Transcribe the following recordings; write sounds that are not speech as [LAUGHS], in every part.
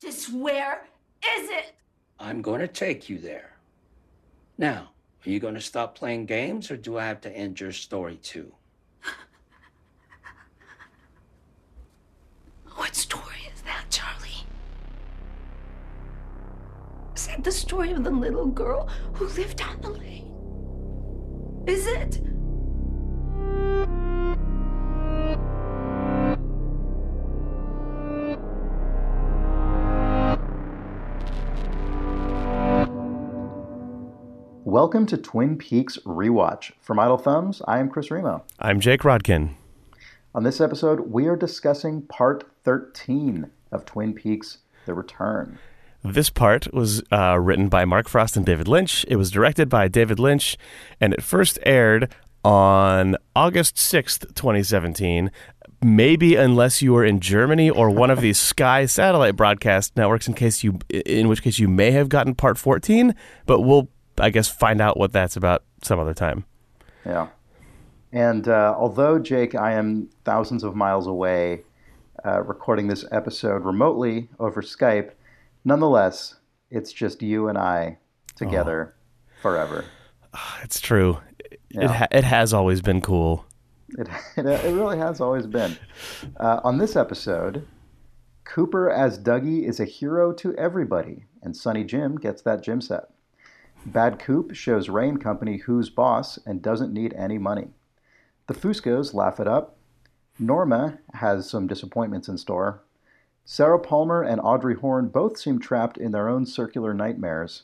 Just where is it? I'm going to take you there. Now, are you going to stop playing games or do I have to end your story too? [LAUGHS] What story is that, Charlie? Is that the story of the little girl who lived on the lane? Is it? Welcome to Twin Peaks Rewatch. From Idle Thumbs, I am Chris Remo. I'm Jake Rodkin. On this episode, we are discussing part 13 of Twin Peaks The Return. This part was uh, written by Mark Frost and David Lynch. It was directed by David Lynch, and it first aired on August 6th, 2017. Maybe unless you were in Germany or one of these [LAUGHS] Sky satellite broadcast networks, in case you, in which case you may have gotten part 14, but we'll, I guess, find out what that's about some other time. Yeah. And uh, although, Jake, I am thousands of miles away uh, recording this episode remotely over Skype, nonetheless, it's just you and I together forever. [SIGHS] It's true. It, ha- it has always been cool. It, [LAUGHS] it, it really has always been. Uh, on this episode, Cooper as Dougie is a hero to everybody, and Sonny Jim gets that gym set. Bad Coop shows Ray and Company who's boss and doesn't need any money. The Fuscos laugh it up. Norma has some disappointments in store. Sarah Palmer and Audrey Horne both seem trapped in their own circular nightmares.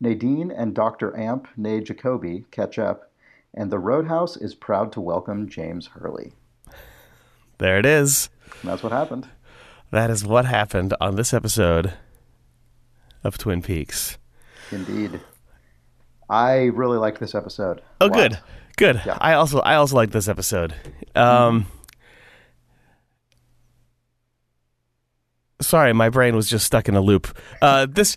Nadine and Dr. Amp, nay Jacoby, catch up, and the Roadhouse is proud to welcome James Hurley. There it is. And that's what happened. That is what happened on this episode of Twin Peaks. Indeed. I really liked this episode. Oh, lot. good, good. Yeah. I also I also like this episode. Um, sorry, my brain was just stuck in a loop. Uh, this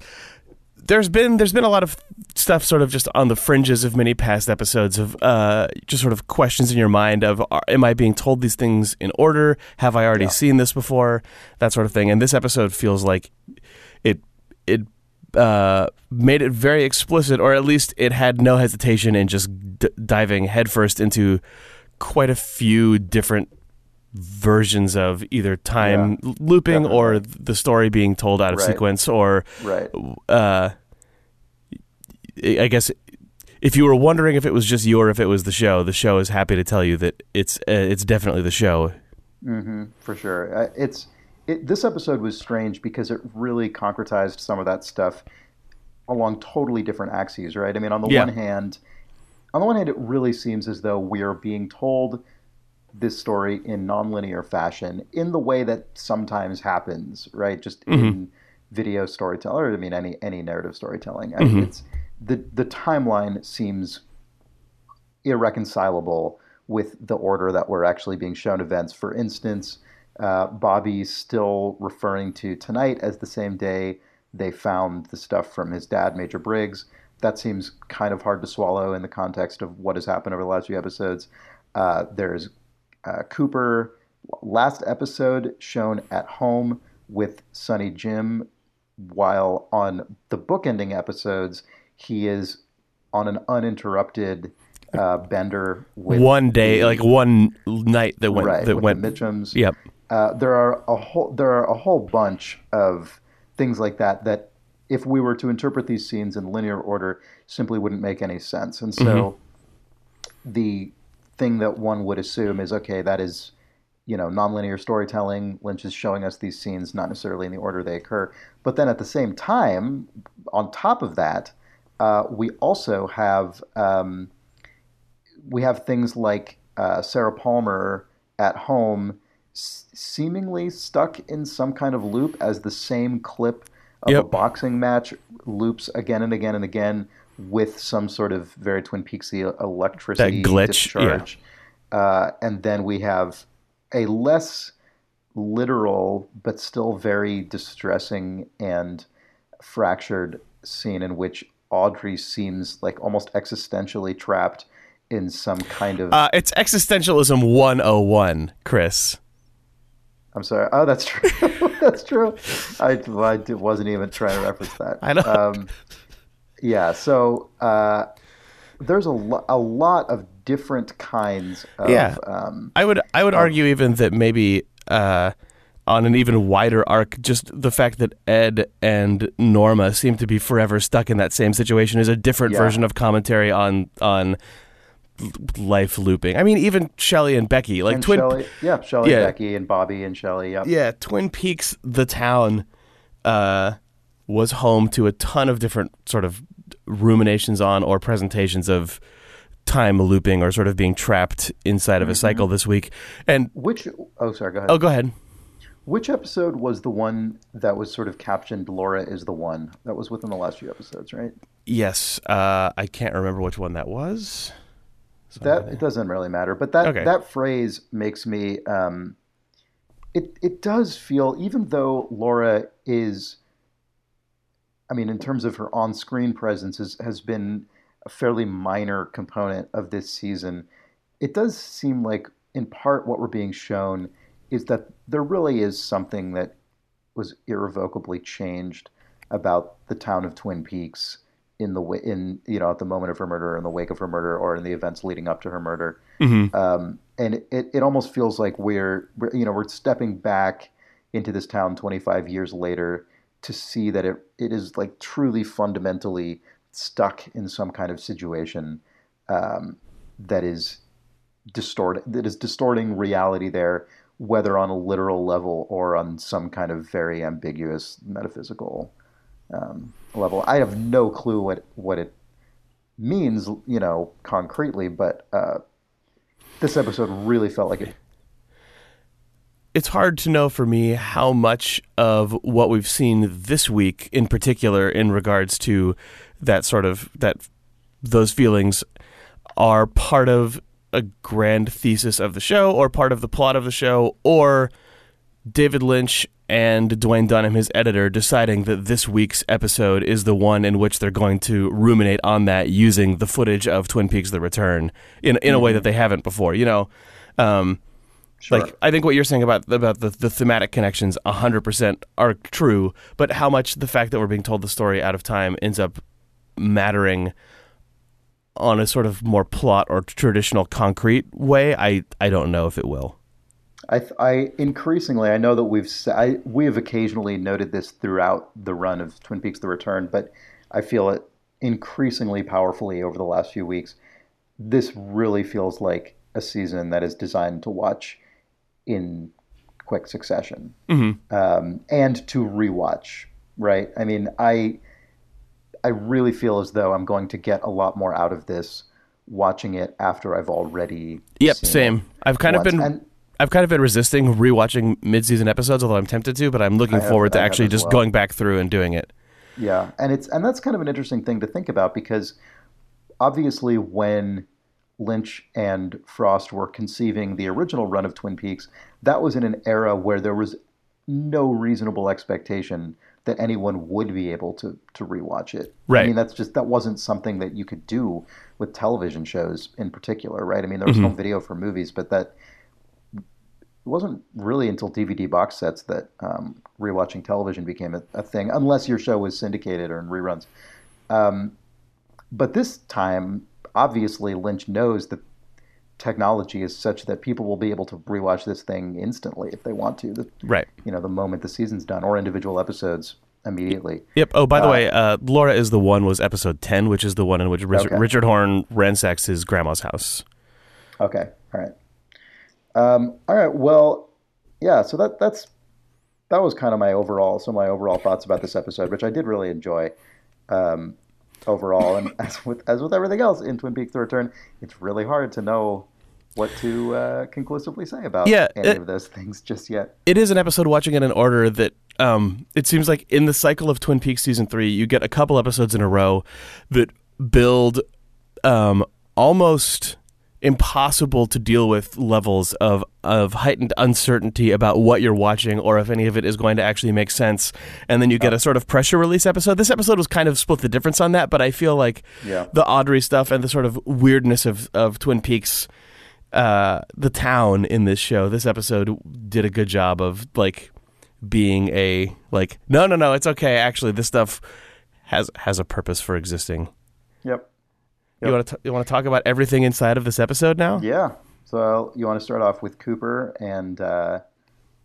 there's been there's been a lot of stuff sort of just on the fringes of many past episodes of uh, just sort of questions in your mind of are, am I being told these things in order? Have I already Yeah. seen this before? That sort of thing. And this episode feels like it it uh, made it very explicit, or at least it had no hesitation in just d- diving headfirst into quite a few different versions of either time Yeah, looping or the story being told out of Right. sequence, or Right. uh, I guess if you were wondering if it was just you or if it was the show, the show is happy to tell you that it's uh, it's definitely the show. hmm for sure. It's it, this episode was strange because it really concretized some of that stuff along totally different axes, right? I mean, on the Yeah. one hand, on the one hand, it really seems as though we're being told this story in nonlinear fashion in the way that sometimes happens, right? Just mm-hmm. in video storytelling, or I mean, any any narrative storytelling. I mean, mm-hmm. it's the the timeline seems irreconcilable with the order that we're actually being shown events. For instance, uh, Bobby's still referring to tonight as the same day they found the stuff from his dad, Major Briggs. That seems kind of hard to swallow in the context of what has happened over the last few episodes. Uh, there's uh, Cooper, last episode shown at home with Sonny Jim, while on the bookending episodes, he is on an uninterrupted uh, bender with one day, the- like one night that went right that went. the Mitchums. Yep. Uh, there are a whole there are a whole bunch of things like that that if we were to interpret these scenes in linear order simply wouldn't make any sense. And so the thing that one would assume is okay, that is you know nonlinear storytelling. Lynch is showing us these scenes not necessarily in the order they occur, but then at the same time, on top of that, uh, we also have um, we have things like uh, Sarah Palmer at home s- seemingly stuck in some kind of loop as the same clip of a boxing match loops again and again and again with some sort of very Twin Peaksy electricity That glitch, yeah. discharge. Uh, and then we have a less literal but still very distressing and fractured scene in which Audrey seems like almost existentially trapped in some kind of Uh, it's existentialism 101, Chris. I'm sorry. Oh, that's [LAUGHS] true. that's true. I, I wasn't even trying to reference that. I know. Um, yeah. So uh, there's a, lo- a lot of different kinds of. Yeah. Um, I would I would argue even that maybe uh, on an even wider arc, just the fact that Ed and Norma seem to be forever stuck in that same situation is a different Yeah. version of commentary on on life looping. I mean, even Shelley and Becky, like and Twin Shelley, yeah, Shelley, Yeah. Becky, and Bobby and Shelley. Yep. yeah, Twin Peaks, the town, uh, was home to a ton of different sort of ruminations on or presentations of time looping or sort of being trapped inside of a cycle this week. And Which? Oh, sorry. Go ahead. oh, go ahead. Which episode was the one that was sort of captioned "Laura is the one"? That was within the last few episodes, right? Yes, uh, I can't remember which one that was. That it doesn't really matter, but that Okay. that phrase makes me. Um, it it does feel, even though Laura is, I mean, in terms of her on-screen presence, is, has been a fairly minor component of this season. It does seem like, in part, what we're being shown is that there really is something that was irrevocably changed about the town of Twin Peaks in the in you know at the moment of her murder, or in the wake of her murder, or in the events leading up to her murder. Um, and it, it almost feels like we're, we're you know we're stepping back into this town 25 years later to see that it it is like truly fundamentally stuck in some kind of situation um, that is distort that is distorting reality there, whether on a literal level or on some kind of very ambiguous metaphysical um, level. I have no clue what what it means, you know, concretely, but uh, this episode really felt like it. It's hard to know for me how much of what we've seen this week, in particular, in regards to that sort of that those feelings, are part of a grand thesis of the show, or part of the plot of the show, or David Lynch and Duwayne Dunham, his editor, deciding that this week's episode is the one in which they're going to ruminate on that using the footage of Twin Peaks: The Return in in a way that they haven't before. You know, um, Sure. like I think what you're saying about about the, the thematic connections 100% are true, but how much the fact that we're being told the story out of time ends up mattering on a sort of more plot or traditional concrete way, I I don't know if it will. I, I increasingly, I know that we've I, we have occasionally noted this throughout the run of Twin Peaks: The Return, but I feel it increasingly powerfully over the last few weeks. This really feels like a season that is designed to watch in quick succession um, and to rewatch. Right? I mean, I I really feel as though I'm going to get a lot more out of this watching it after I've already Yep, same. I've kind of been And- I've kind of been resisting rewatching mid-season episodes, although I'm tempted to, but I'm looking have- forward to I actually just well. going back through and doing it. Yeah, and it's and that's kind of an interesting thing to think about because obviously when Lynch and Frost were conceiving the original run of Twin Peaks, that was in an era where there was no reasonable expectation that anyone would be able to to rewatch it. Right. I mean, that's just that wasn't something that you could do with television shows in particular, right? I mean, there was mm-hmm. no video for movies, but that it wasn't really until DVD box sets that um, rewatching television became a, a thing, unless your show was syndicated or in reruns. Um, but this time, obviously, Lynch knows that technology is such that people will be able to rewatch this thing instantly if they want to. The, Right. you know, the moment the season's done, or individual episodes immediately. Yep. Oh, by the way, uh, Laura is the one was episode 10, which is the one in which Richard, Okay. Richard Horne ransacks his grandma's house. Okay, all right, um, all right. Well, yeah. So that that's that was kind of my overall of my overall thoughts about this episode, which I did really enjoy um, overall. And [LAUGHS] as with as with everything else in Twin Peaks: The Return, it's really hard to know what to uh, conclusively say about Yeah, any it- of those things just yet. it is an episode watching it in order that um, it seems like in the cycle of Twin Peaks season three, you get a couple episodes in a row that build um, almost impossible to deal with levels of of heightened uncertainty about what you're watching or if any of it is going to actually make sense and then you get a sort of pressure release episode this episode was kind of split the difference on that but i feel like Yeah. the audrey stuff and the sort of weirdness of, of twin peaks uh, the town in this show, this episode did a good job of like being a like no no no it's okay actually this stuff has has a purpose for existing. Yep. You want to you want to talk about everything inside of this episode now? Yeah. So you want to start off with Cooper and uh,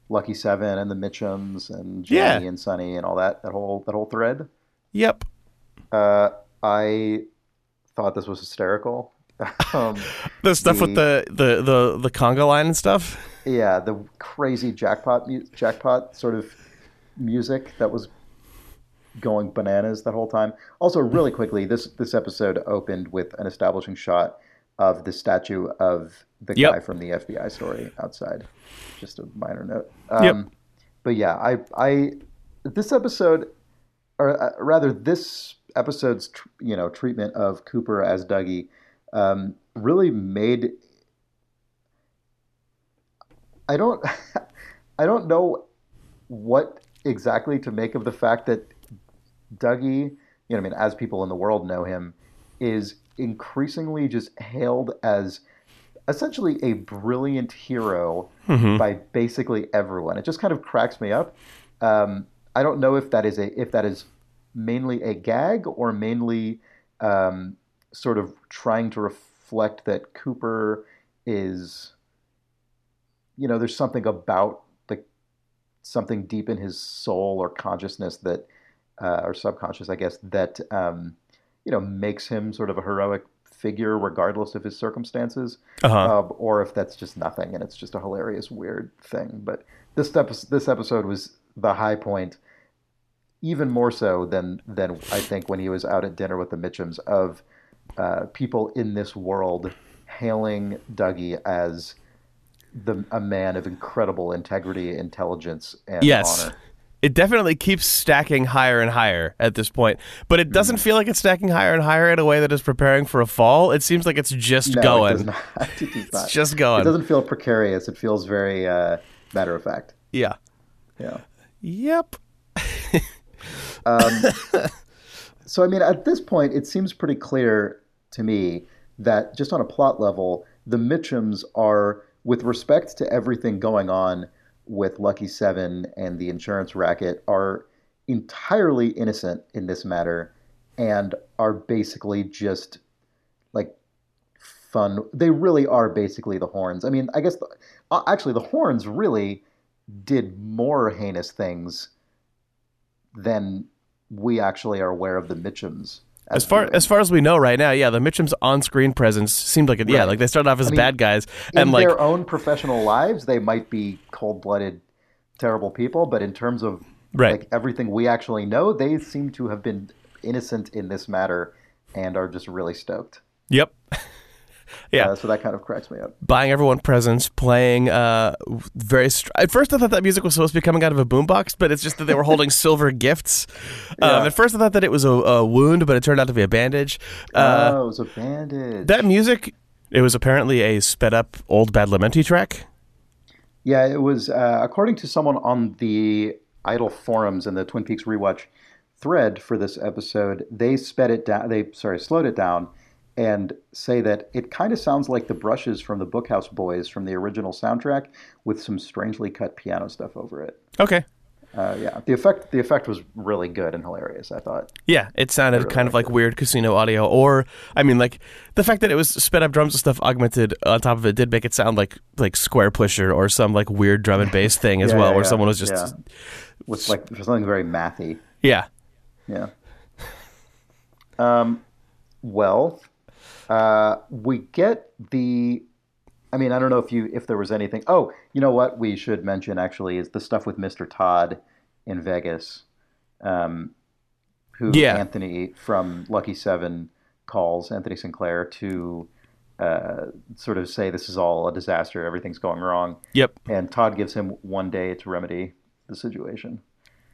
Lucky Seven and the Mitchums and Jenny Yeah. and Sonny and all that that whole that whole thread. Yep. Uh, I thought this was hysterical. [LAUGHS] um, [LAUGHS] The stuff with the the the the conga line and stuff. yeah, the crazy jackpot mu- jackpot sort of music that was going bananas that whole time. Also, really quickly, this this episode opened with an establishing shot of the statue of the Yep. guy from the FBI story outside. Just a minor note. Um, Yep. But yeah, I I this episode, or uh, rather, this episode's tr- you know treatment of Cooper as Dougie um, really made I don't [LAUGHS] I don't know what exactly to make of the fact that Dougie, you know, I mean, as people in the world know him, is increasingly just hailed as essentially a brilliant hero by basically everyone. It just kind of cracks me up. Um, I don't know if that is a if that is mainly a gag or mainly um, sort of trying to reflect that Cooper is, you know, there's something about the something deep in his soul or consciousness that, uh, or subconscious, I guess, that um, you know makes him sort of a heroic figure regardless of his circumstances, Uh-huh. um, or if that's just nothing and it's just a hilarious weird thing. But this episode, this episode was the high point, even more so than than I think when he was out at dinner with the Mitchums of uh, people in this world hailing Dougie as the a man of incredible integrity, intelligence, and Yes. honor. It definitely keeps stacking higher and higher at this point, but it doesn't Mm. feel like it's stacking higher and higher in a way that is preparing for a fall. It seems like it's just No, going. [LAUGHS] It does not. It does not. just going. It doesn't feel precarious. It feels very uh, matter of fact. Yeah. Yeah. Yep. [LAUGHS] So I mean, at this point, it seems pretty clear to me that just on a plot level, the Mitchums are, with respect to everything going on with Lucky Seven and the insurance racket, are entirely innocent in this matter, and are basically just like fun. They really are basically the Hornes. I mean, I guess the, uh, actually the Hornes really did more heinous things than we actually are aware of the Mitchums. As far as far as we know right now, yeah, the Mitchum's on-screen presence seemed like it. Yeah, like they started off as I mean, bad guys, in and like their own professional lives, they might be cold-blooded, terrible people, but in terms of Right. like everything we actually know, they seem to have been innocent in this matter and are just really stoked. yep, yeah, Uh, so that kind of cracks me up. buying everyone presents, playing uh very. Str- at first, I thought that music was supposed to be coming out of a boombox, but it's just that they were holding [LAUGHS] silver gifts. Um, Yeah. at first, I thought that it was a, a wound, but it turned out to be a bandage. Uh, oh, it was a bandage. that music, it was apparently a sped up old Badalamenti track. Yeah, it was uh, according to someone on the Idle forums and the Twin Peaks rewatch thread for this episode. They sped it down. They sorry slowed it down and say that it kind of sounds like the brushes from the Bookhouse Boys from the original soundtrack with some strangely cut piano stuff over it. Okay. Uh, yeah, the effect the effect was really good and hilarious. I thought. Yeah, it sounded kind of like weird casino audio, or I mean, like the fact that it was sped up drums and stuff augmented on top of it did make it sound like like Squarepusher or some like weird drum and bass thing [LAUGHS] as Yeah, well, yeah, where yeah, someone was just yeah. with like something very mathy. yeah. Yeah. [LAUGHS] Um, well, uh, we get the. I mean, I don't know if you if there was anything. Oh, you know what we should mention actually is the stuff with Mr. Todd in Vegas, um, who Yeah. Anthony from Lucky Seven calls Anthony Sinclair to uh, sort of say this is all a disaster, everything's going wrong, Yep. and Todd gives him one day to remedy the situation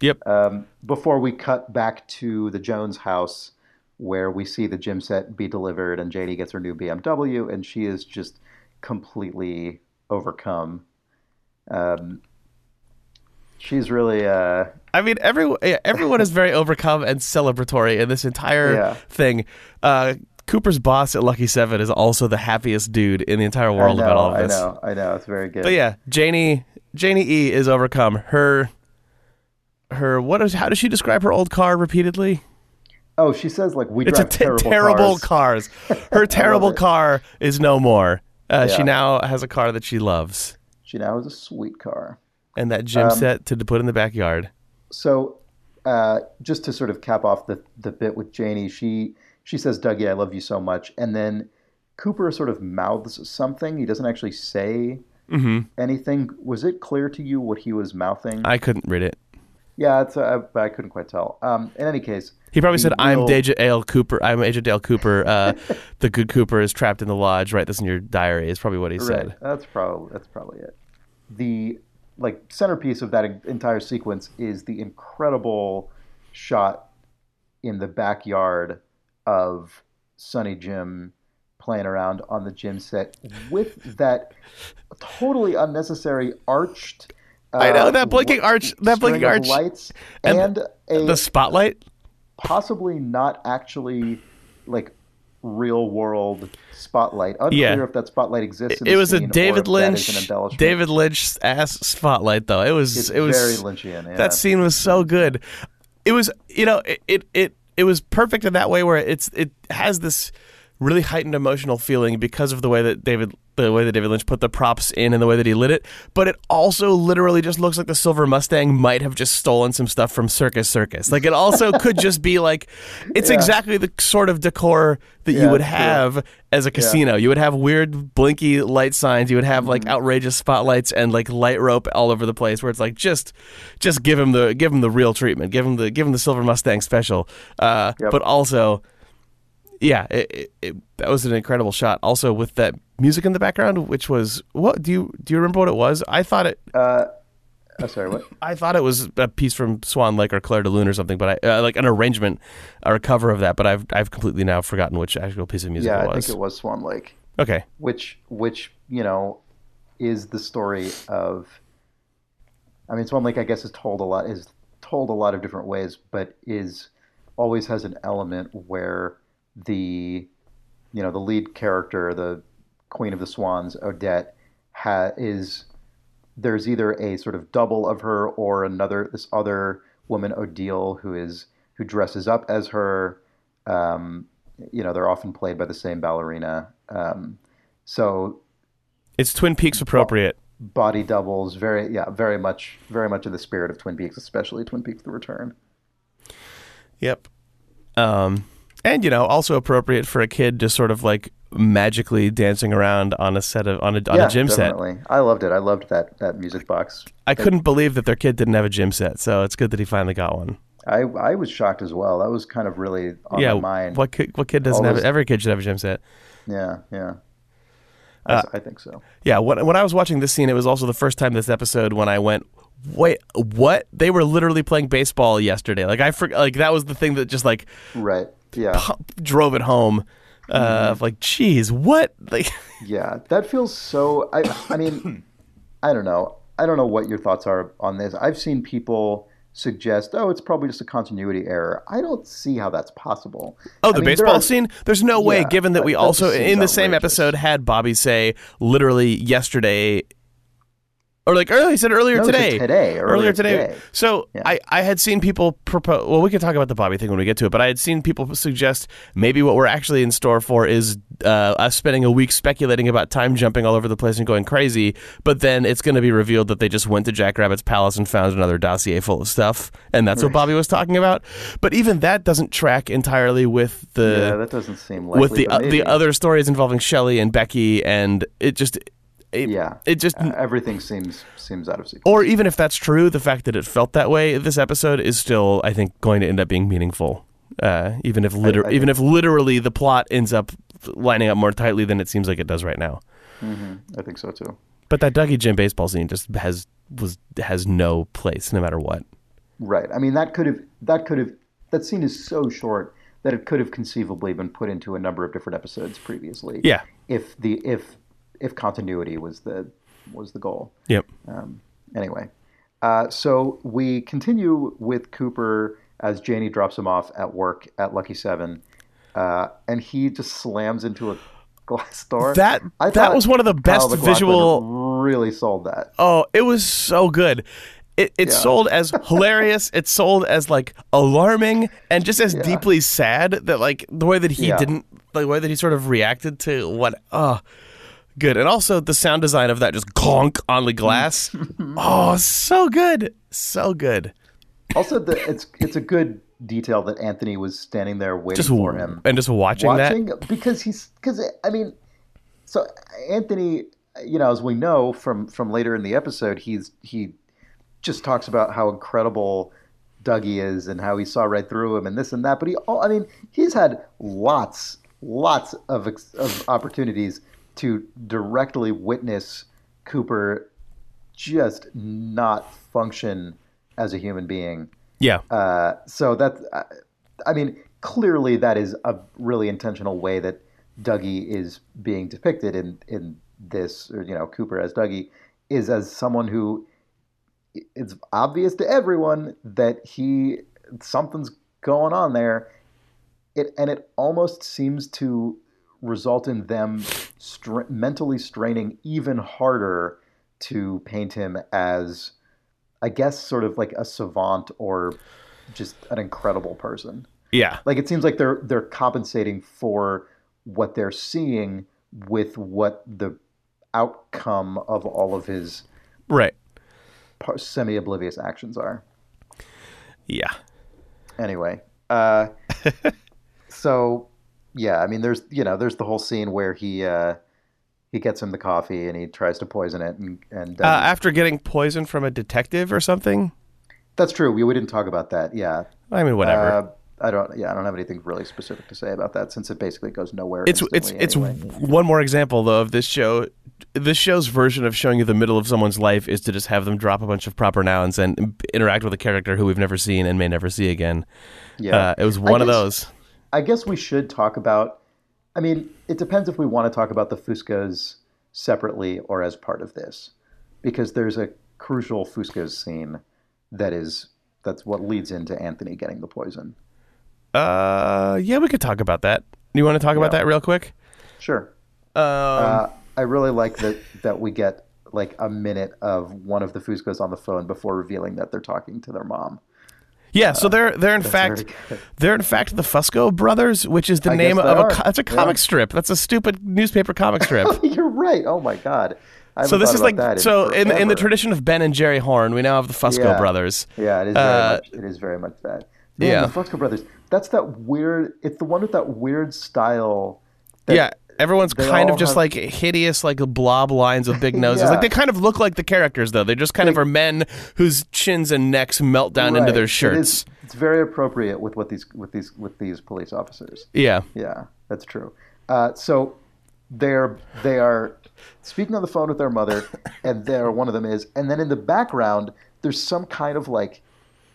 Yep. um, before we cut back to the Jones house where we see the gym set be delivered and JD gets her new BMW and she is just completely overcome. Um, she's really, uh, I mean, everyone everyone is very [LAUGHS] overcome and celebratory in this entire Yeah. thing. Uh, Cooper's boss at Lucky Seven is also the happiest dude in the entire world know, about all of this. I know, I know. It's very good. But yeah, Janie Janie E is overcome. Her her what is how does she describe her old car repeatedly? Oh, she says like we It's a drive t- terrible, terrible cars. cars. [LAUGHS] Her terrible car is no more. Uh, She now has a car that she loves, She now has a sweet car. and that gym Um, set to put in the backyard. So, uh, just to sort of cap off the the bit with Janie, she she says, "Dougie, I love you so much," and then Cooper sort of mouths something. He doesn't actually say anything. Was it clear to you what he was mouthing? I couldn't read it. Yeah, it's uh, but I couldn't quite tell. Um, in any case, He probably said, "I'm Deja Dale Cooper. I'm Agent Dale Cooper. Uh, [LAUGHS] the good Cooper is trapped in the lodge. Write this in your diary." Is probably what he said. That's probably that's probably it. The like centerpiece of that entire sequence is the incredible shot in the backyard of Sonny Jim playing around on the gym set with that totally unnecessary arched. Uh, I know, that blinking arch- that blinking arch. lights And and, a The spotlight. possibly not actually like real world spotlight. Unclear Yeah. if that spotlight exists. In It was a David if that is Lynch. David Lynch ass spotlight though. It was It's it was very Lynchian. Yeah. that scene was so good. It was you know it, it it it was perfect in that way where it's it has this really heightened emotional feeling because of the way that David the way that David Lynch put the props in and the way that he lit it, but it also literally just looks like the Silver Mustang might have just stolen some stuff from Circus Circus. Like it also [LAUGHS] could just be like it's Yeah. exactly the sort of decor that you would true. have as a casino. You would have weird blinky light signs. You would have Mm-hmm. like outrageous spotlights and like light rope all over the place. Where it's like just, just give him the give him the real treatment. Give him the give him the Silver Mustang special. Uh, Yep. But also, yeah, it, it, it, that was an incredible shot. Also with that music in the background, which was what do you do you remember what it was? I thought it. Uh, oh, sorry, what? I thought it was a piece from Swan Lake or Clair de Lune or something, but I uh, like an arrangement or a cover of that. But I've I've completely now forgotten which actual piece of music Yeah, it I think it was Swan Lake, Okay, which which you know is the story of. I mean, Swan Lake, I guess, is told a lot is told a lot of different ways, but is always has an element where the you know the lead character, the Queen of the Swans, Odette, ha- is there's either a sort of double of her or another this other woman Odile who is who dresses up as her. Um, you know, they're often played by the same ballerina. Um, so it's Twin Peaks appropriate. body doubles, very yeah, very much very much in the spirit of Twin Peaks, especially Twin Peaks: The Return. Yep. Um, and you know, also appropriate for a kid to sort of like magically dancing around on a set of on a on yeah, a gym set. definitely. I loved it. I loved that that music box. I couldn't believe that their kid didn't have a gym set, so it's good that he finally got one. I I was shocked as well. That was kind of really on yeah, my mind. what kid, what kid doesn't All have? Every kid should have a gym set. Yeah, yeah. I, Uh, I think so. Yeah, when when I was watching this scene, it was also the first time this episode when I went, wait, what? They were literally playing baseball yesterday. Like I for, like that was the thing that just like Right. Yeah. drove it home. Uh, Mm-hmm. like, geez, what? [LAUGHS] Like, Yeah. That feels so. I. I mean, I don't know. I don't know what your thoughts are on this. I've seen people suggest, oh, it's probably just a continuity error. I don't see how that's possible. Oh, I the mean, there baseball are- scene? There's no way, Yeah, given that we that- that also, in the same outrageous. episode, had Bobby say literally yesterday, or like earlier, he said earlier No, today. today, earlier today. today. So Yeah. I, I had seen people propose, well, we can talk about the Bobby thing when we get to it, but I had seen people suggest maybe what we're actually in store for is uh, us spending a week speculating about time jumping all over the place and going crazy, but then it's going to be revealed that they just went to Jackrabbit's palace and found another dossier full of stuff, and that's what Bobby was talking about. But even that doesn't track entirely with the yeah, that doesn't seem likely. with the uh, the other stories involving Shelley and Becky, and it just it, Yeah. it just Uh, everything seems seems out of sequence. or even if that's true, the fact that it felt that way this episode is still I think going to end up being meaningful. Uh, even if liter- I even if literally the plot ends up lining up more tightly than it seems like it does right now. I think so too. But that Dougie Jim baseball scene just has was has no place no matter what. Right. I mean, that could have that could have that scene is so short that it could have conceivably been put into a number of different episodes previously. Yeah. If the if if continuity was the was the goal. Yep. Anyway, uh, so we continue with Cooper as Janie drops him off at work at Lucky Seven. uh, and he just slams into a glass door. That I that was one of the best visual. Really sold that. Oh, it was so good. It it Yeah. sold as [LAUGHS] hilarious. It sold as like alarming and just as deeply sad that like the way that he Yeah. didn't the way that he sort of reacted to what oh good and also the sound design of that just clonk on the glass. [LAUGHS] oh, so good, so good. Also, the, it's it's a good detail that Anthony was standing there waiting Just for him. and just watching, watching that. because he's because I mean, so Anthony, you know, as we know from from later in the episode, he's he just talks about how incredible Dougie is and how he saw right through him and this and that. But he, oh, I mean, he's had lots lots of of opportunities to directly witness Cooper just not function as a human being. Yeah, Uh, so that, I, I mean, clearly that is a really intentional way that Dougie is being depicted in in this, or you know, Cooper as Dougie is as someone who it's obvious to everyone that he something's going on there. It and it almost seems to result in them stra- mentally straining even harder to paint him as I guess sort of like a savant or just an incredible person. yeah, Like it seems like they're they're compensating for what they're seeing with what the outcome of all of his right. par- semi-oblivious actions are. Yeah, Anyway, uh, [LAUGHS] so yeah, I mean, there's you know, there's the whole scene where he uh, he gets him the coffee and he tries to poison it, and and uh, um, after getting poisoned from a detective or something. that's true. We, we didn't talk about that. Yeah, I mean, whatever. Uh, I don't. Yeah, I don't have anything really specific to say about that since it basically goes nowhere. it's it's instantly it's one more example though of this show. This show's version of showing you the middle of someone's life is to just have them drop a bunch of proper nouns and interact with a character who we've never seen and may never see again. yeah. Uh, it was one of guess- those. I guess we should talk about. I mean, it depends if we want to talk about the Fuscos separately or as part of this, because there's a crucial Fuscos scene that is that's what leads into Anthony getting the poison. Uh, yeah, we could talk about that. You want to talk about that real quick? Sure. Um, Uh, I really like that that we get like a minute of one of the Fuscos on the phone before revealing that they're talking to their mom. Yeah, so they're they're in fact they're in fact the Fusco brothers, which is the I name of a are. co- it's a comic Yeah. strip. That's a stupid newspaper comic [LAUGHS] strip. You're right. Oh my god. I so this is like that so in in the tradition of Ben and Jerry Horne, we now have the Fusco Yeah. brothers. Yeah, it is very Uh, much. It is very much that. Man, yeah. the Fusco brothers. That's that weird. It's the one with that weird style. That, yeah, everyone's they kind of just have- like hideous, like blob lines with big [LAUGHS] noses. Yeah. Like they kind of look like the characters, though. They just kind of are men whose chins and necks melt down into their shirts. is- it's very appropriate with what these with these with these police officers. Yeah, Yeah, that's true. Uh, so they're they are speaking on the phone with their mother, [LAUGHS] and there one of them is, and then in the background there's some kind of like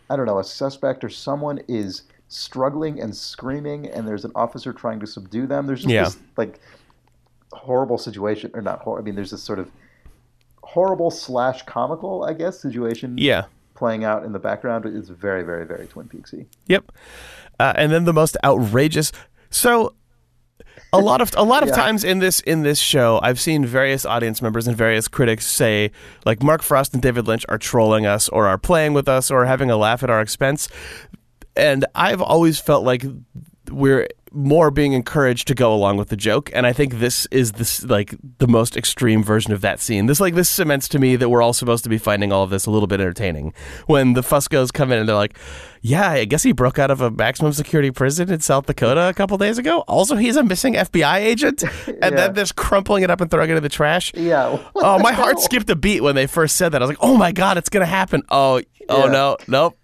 I don't know a suspect or someone is struggling and screaming, and there's an officer trying to subdue them. There's just Yeah. this like horrible situation, or not horrible. I mean, there's this sort of horrible slash comical, I guess, situation yeah. playing out in the background. It's very, very, very Twin Peaksy. Yep. Uh, and then the most outrageous. So a lot of a lot of [LAUGHS] Yeah. times in this in this show, I've seen various audience members and various critics say like Mark Frost and David Lynch are trolling us or are playing with us or having a laugh at our expense. And I've always felt like we're more being encouraged to go along with the joke. And i think this is this like the most extreme version of that scene. This like this cements to me that we're all supposed to be finding all of this a little bit entertaining. When the fuscos come in and they're like yeah i guess he broke out of a maximum security prison in south dakota a couple days ago. Also he's a missing fbi agent. [LAUGHS] And Yeah. then just crumpling it up and throwing it in the trash. Yeah. oh my [LAUGHS] heart skipped a beat when they first said that. I was like oh my god it's gonna happen. Oh oh Yeah. no nope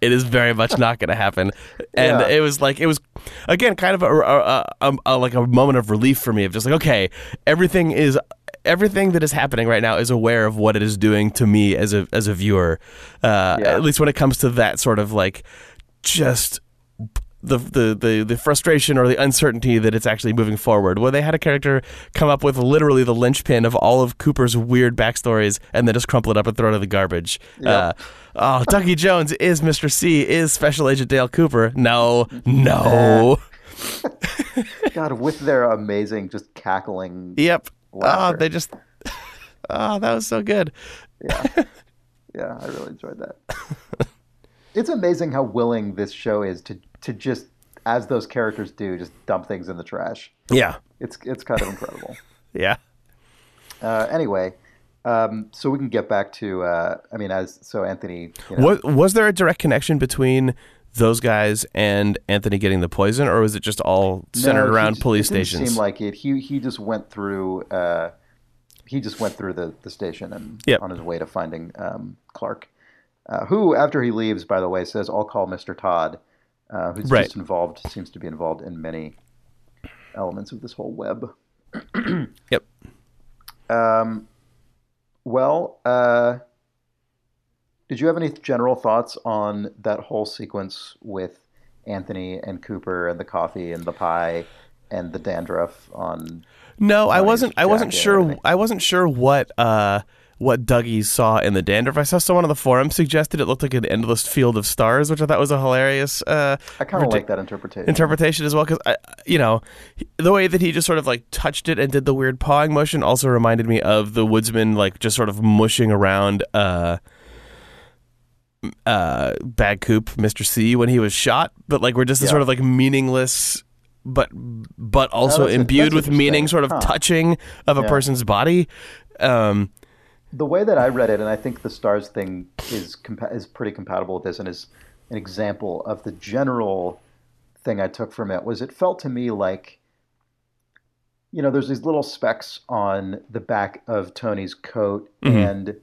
it is very much not going to happen and Yeah. it was like it was again kind of a, a, a, a like a moment of relief for me of just like okay everything is everything that is happening right now is aware of what it is doing to me as a as a viewer uh, Yeah. at least when it comes to that sort of like just the, the the the frustration or the uncertainty that it's actually moving forward. Where they had a character come up with literally the linchpin of all of Cooper's weird backstories and then just crumple it up and throw it in the garbage. Uh, oh, Dougie Jones is Mr. C is Special Agent Dale Cooper. No, no. [LAUGHS] God, with their amazing, just cackling. Yep. Oh, they just. Oh, [LAUGHS] that was so good. Yeah, yeah, I really enjoyed that. [LAUGHS] it's amazing how willing this show is to to just, as those characters do, just dump things in the trash. Yeah. It's it's kind of incredible. [LAUGHS] Yeah. Uh, anyway, um, so we can get back to. Uh, I mean, as so Anthony. You know, Was was there a direct connection between those guys and Anthony getting the poison, or was it just all centered No, around he- police it didn't stations? Seem like it. He he just went through. Uh, he just went through the, the station and Yep. on his way to finding um, Clark, uh, who after he leaves, by the way, says, "I'll call Mister Todd," uh, who's Right. just involved. Seems to be involved in many elements of this whole web. [CLEARS THROAT] yep. Um, well, uh, did you have any general thoughts on that whole sequence with Anthony and Cooper and the coffee and the pie and the dandruff on? No, I wasn't. I wasn't sure. I wasn't sure what uh, what Dougie saw in the dandruff. I saw someone on the forum suggested it looked like an endless field of stars, which I thought was a hilarious uh, I kind of like that interpretation. interpretation as well because you know the way that he just sort of like touched it and did the weird pawing motion also reminded me of the woodsman like just sort of mushing around uh uh Bad Coop mr c when he was shot but like we're just Yeah. sort of like meaningless but but also that's a- imbued with meaning sort of Huh. touching of a Yeah. person's body um the way that I read it, and I think the stars thing is compa- is pretty compatible with this, and is an example of the general thing I took from it. Was it felt to me like, you know, there's these little specks on the back of Tony's coat, Mhm. and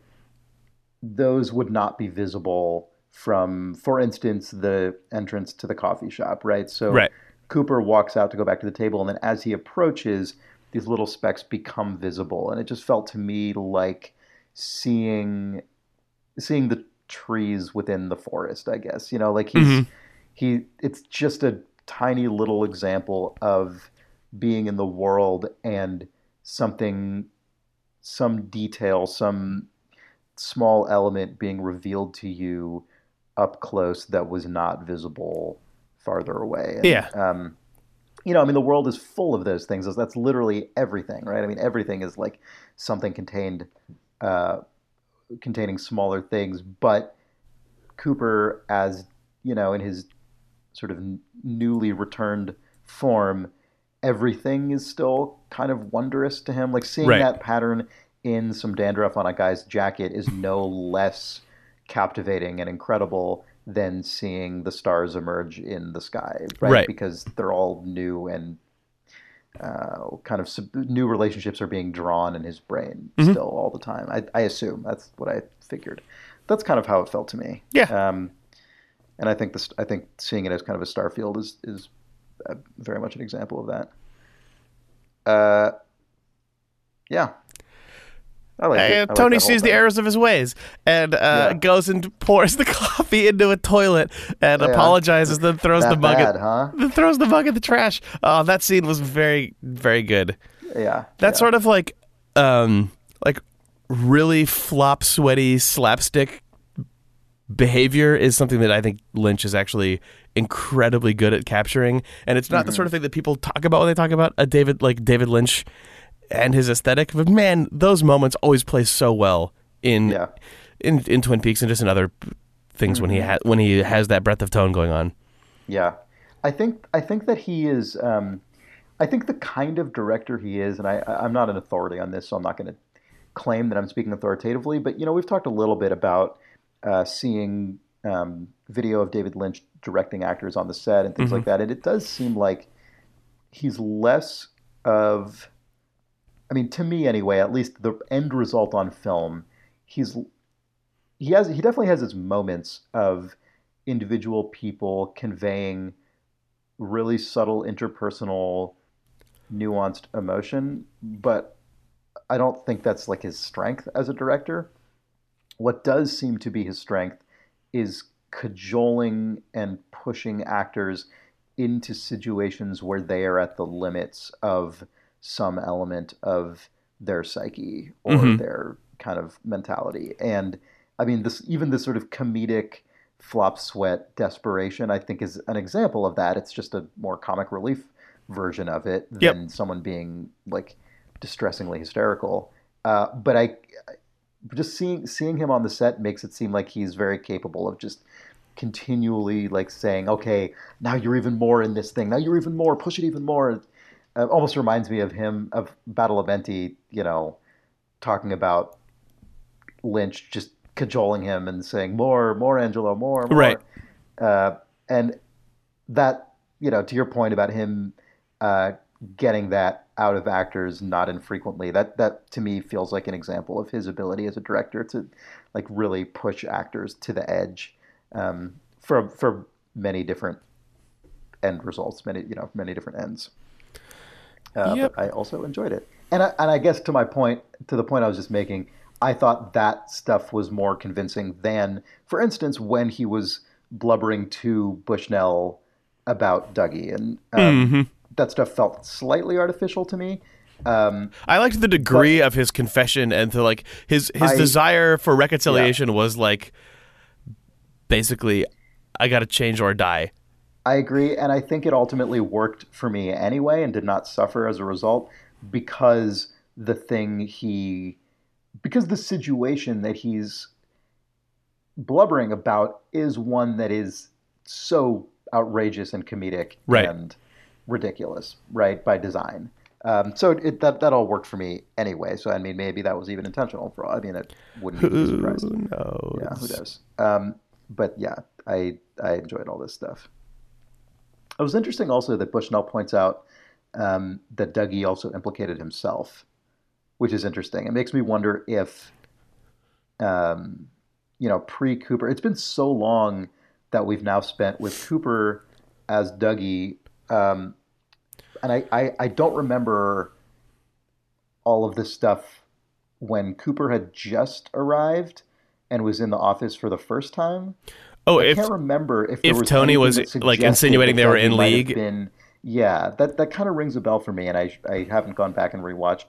those would not be visible from, for instance, the entrance to the coffee shop, right? So Right. Cooper walks out to go back to the table, and then as he approaches, these little specks become visible, and it just felt to me like seeing seeing the trees within the forest. I guess you know, like he's Mhm. he. It's just a tiny little example of being in the world and something, some detail, some small element being revealed to you up close that was not visible farther away. And, Yeah. Um, you know, I mean, the world is full of those things. That's literally everything, right? I mean, everything is like something contained, uh, containing smaller things. But Cooper, as you know, in his sort of n- newly returned form, everything is still kind of wondrous to him. Like seeing Right. that pattern in some dandruff on a guy's jacket is no less captivating and incredible than seeing the stars emerge in the sky, right? Right. Because they're all new and uh, kind of sub- new relationships are being drawn in his brain Mhm. still all the time. I, I assume that's what I figured. That's kind of how it felt to me. Yeah. Um, and I think this, I think seeing it as kind of a starfield is is very much an example of that. Uh, yeah. Like Uh, like Tony that sees the errors of his ways and uh, Yeah. goes and pours the [LAUGHS] coffee into a toilet and Yeah. apologizes, then throws That the mug bad, at, huh? then throws the mug in the trash. Oh, that scene was very, very good. Yeah. That yeah. sort of like, um, like really flop sweaty slapstick behavior is something that I think Lynch is actually incredibly good at capturing, and it's not Mm-hmm. the sort of thing that people talk about when they talk about a David like David Lynch and his aesthetic. But man, those moments always play so well in Yeah. in in Twin Peaks and just in other things when he Mm-hmm. ha- when he has that breadth of tone going on. Yeah, I think I think that he is. Um, I think the kind of director he is, and I, I'm not an authority on this, so I'm not going to claim that I'm speaking authoritatively. But you know, we've talked a little bit about uh, seeing um, video of David Lynch directing actors on the set and things like that, and it does seem like he's less of. I mean, to me anyway, at least the end result on film, he's he has he definitely has his moments of individual people conveying really subtle interpersonal nuanced emotion but i don't think that's like his strength as a director. What does seem to be his strength is cajoling and pushing actors into situations where they are at the limits of some element of their psyche or Mhm. their kind of mentality and i mean this even this sort of comedic flop sweat desperation i think is an example of that it's just a more comic relief version of it Yep. than someone being like distressingly hysterical. Uh, but I just seeing seeing him on the set makes it seem like he's very capable of just continually like saying, "Okay, now you're even more in this thing. Now you're even more. Push it even more." Uh, almost reminds me of him of Badalamenti, you know, talking about Lynch just cajoling him and saying, "More, more, Angelo, more, more." Right. Uh, and that, you know, to your point about him uh, getting that out of actors not infrequently, that that to me feels like an example of his ability as a director to like really push actors to the edge um, for for many different end results, many you know, many different ends. Uh, Yep. But I also enjoyed it, and I, and I guess to my point, to the point I was just making, I thought that stuff was more convincing than, for instance, when he was blubbering to Bushnell about Dougie, and um, Mm-hmm. that stuff felt slightly artificial to me. Um, I liked the degree of his confession and to like his his I- desire for reconciliation was like basically I got to change or die. I agree, and I think it ultimately worked for me anyway, and did not suffer as a result because the thing he, because the situation that he's blubbering about is one that is so outrageous and comedic Right. and ridiculous, right, by design. Um, so it, that that all worked for me anyway. So I mean, maybe that was even intentional. For all I mean, it wouldn't be Who surprised. knows? Yeah, who knows? Um, but yeah, I I enjoyed all this stuff. It was interesting also that Bushnell points out um, that Dougie also implicated himself, which is interesting. It makes me wonder if, um, you know, pre Cooper. It's been so long that we've now spent with Cooper as Dougie, um, and I, I I don't remember all of this stuff when Cooper had just arrived and was in the office for the first time. Oh, I if can't remember if if was Tony was, like, insinuating they were in league. Been, yeah, that that kind of rings a bell for me, and I I haven't gone back and rewatched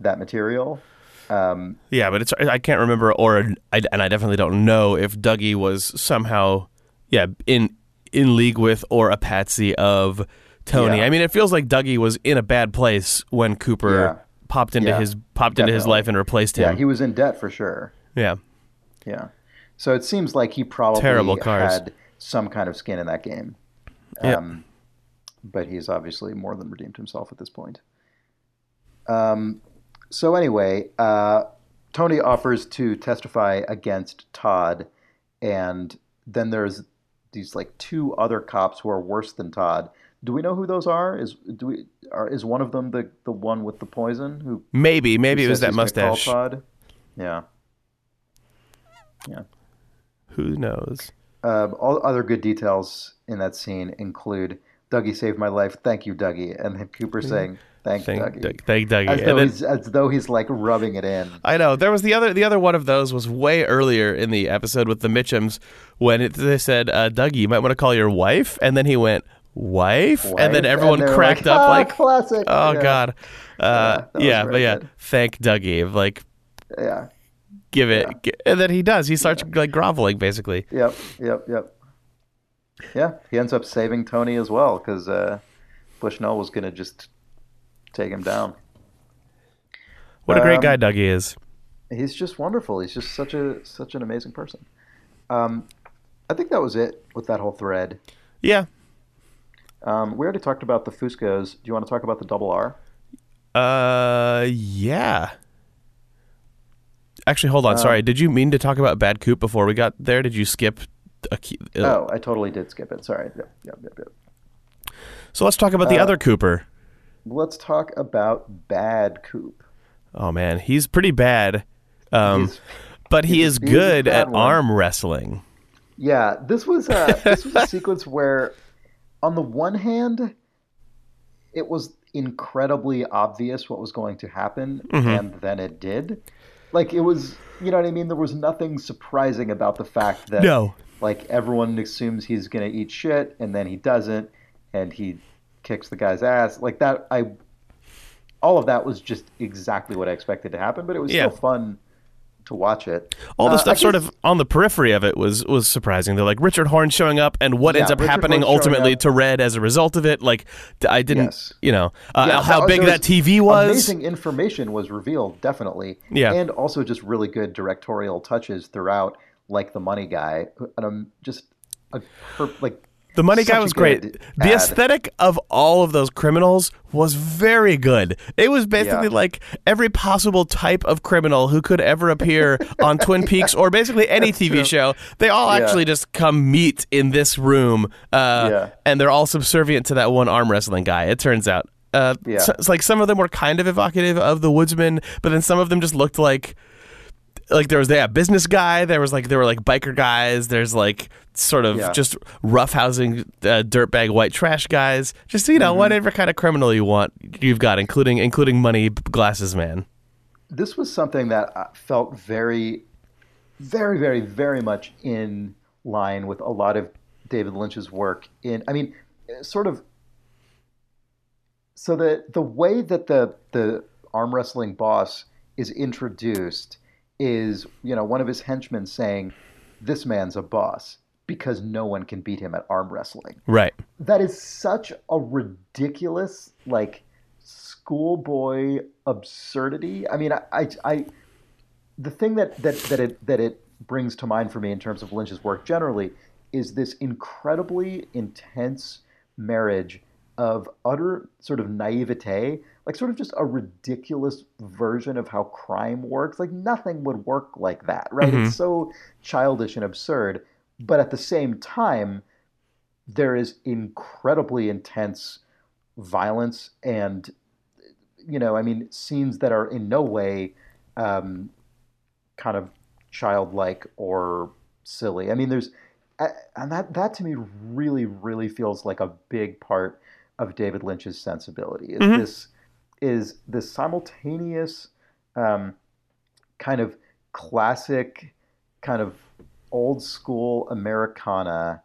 that material. Um, yeah, but it's I can't remember or I, and I definitely don't know if Dougie was somehow yeah in in league with or a patsy of Tony. Yeah. I mean, it feels like Dougie was in a bad place when Cooper Yeah. popped into Yeah, his popped into his life and replaced him. yeah, he was in debt for sure. yeah. Yeah, so it seems like he probably Terrible cars. had some kind of skin in that game. Um, but he's obviously more than redeemed himself at this point. Um, so anyway, uh, Tony offers to testify against Todd, and then there's these like two other cops who are worse than Todd. Do we know who those are? Is do we are is one of them the the one with the poison who? Maybe maybe who it was that he's gonna call mustache. Todd? Yeah. Yeah. Who knows? Um, all other good details in that scene include Dougie saved my life. Thank you, Dougie. And then Cooper saying, "Thank, Thank Dougie," Doug- thank Dougie. as though then- he's as though he's like rubbing it in. I know there was the other the other one of those was way earlier in the episode with the Mitchums when it, they said uh, Dougie you might want to call your wife and then he went wife, and then everyone were cracked like, up "Ah, like classic. oh Yeah. god uh, was yeah but yeah good. thank Dougie like Yeah. Give it gi- and then he does he starts like groveling basically Yep. Yep. Yep. Yeah. He ends up saving Tony as well because uh, Bushnell was going to just take him down. what a great Um, guy Dougie is He's just wonderful. He's just such a such an amazing person. Um, I think that was it with that whole thread. yeah Um, we already talked about the Fuscos. Do you want to talk about the double R? uh yeah actually hold on Um, sorry did you mean to talk about Bad Coop before we got there did you skip a key, uh, Oh, I totally did skip it. Sorry. Yep, yep, yep, yep. so let's talk about the uh, other Cooper Let's talk about Bad Coop. Oh man, he's pretty bad. Um, He's- but he is good at one. arm wrestling. Yeah, this was a, [LAUGHS] this was a sequence where, on the one hand, it was incredibly obvious what was going to happen, Mm-hmm. and then it did. Like it was, you know what I mean. There was nothing surprising about the fact that No. like everyone assumes he's gonna eat shit, and then he doesn't, and he kicks the guy's ass. Like that, I all of that was just exactly what I expected to happen. But it was Yeah. still fun to watch it. All the Uh, stuff I sort of on the periphery of it was was surprising. They're like Richard Horne showing up, and what Yeah, ends up Richard happening Horne ultimately to Red as a result of it. Like I didn't, Yes. you know, uh, Yeah, how big there that TV was. Amazing information was revealed, definitely. Yeah. And also just really good directorial touches throughout, like the money guy. And I'm just a per- like The money guy such a was great. good The aesthetic of all of those criminals was very good. It was basically Yeah. like every possible type of criminal who could ever appear [LAUGHS] on Twin Peaks or basically any TV show. They all Yeah. actually just come meet in this room, uh, Yeah. and they're all subservient to that one arm wrestling guy. It turns out. Uh, so- it's like some of them were kind of evocative of the Woodsman, but then some of them just looked like like there was yeah business guy there was like there were like biker guys there's like sort of Yeah. just roughhousing uh, dirtbag white trash guys just you Mm-hmm. know whatever kind of criminal you want you've got including including money glasses man this was something that felt very, very, very, very much in line with a lot of David Lynch's work. In, I mean, sort of. So the the way that the the arm wrestling boss is introduced is, you know, one of his henchmen saying, "This man's a boss." Because no one can beat him at arm wrestling right that is such a ridiculous like schoolboy absurdity i mean I, I i the thing that that that it that it brings to mind for me in terms of lynch's work generally is this incredibly intense marriage of utter sort of naivete like sort of just a ridiculous version of how crime works like nothing would work like that right Mhm. it's so childish and absurd but at the same time there is incredibly intense violence and you know i mean scenes that are in no way um, kind of childlike or silly i mean there's and that that to me really really feels like a big part of david lynch's sensibility is Mhm. this is this simultaneous um, kind of classic kind of old school americana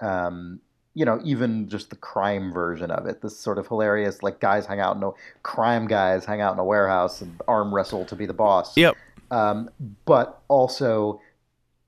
um, you know, even just the crime version of it. This sort of hilarious, like guys hang out in a crime guys hang out in a warehouse and arm wrestle to be the boss. yep Um, but also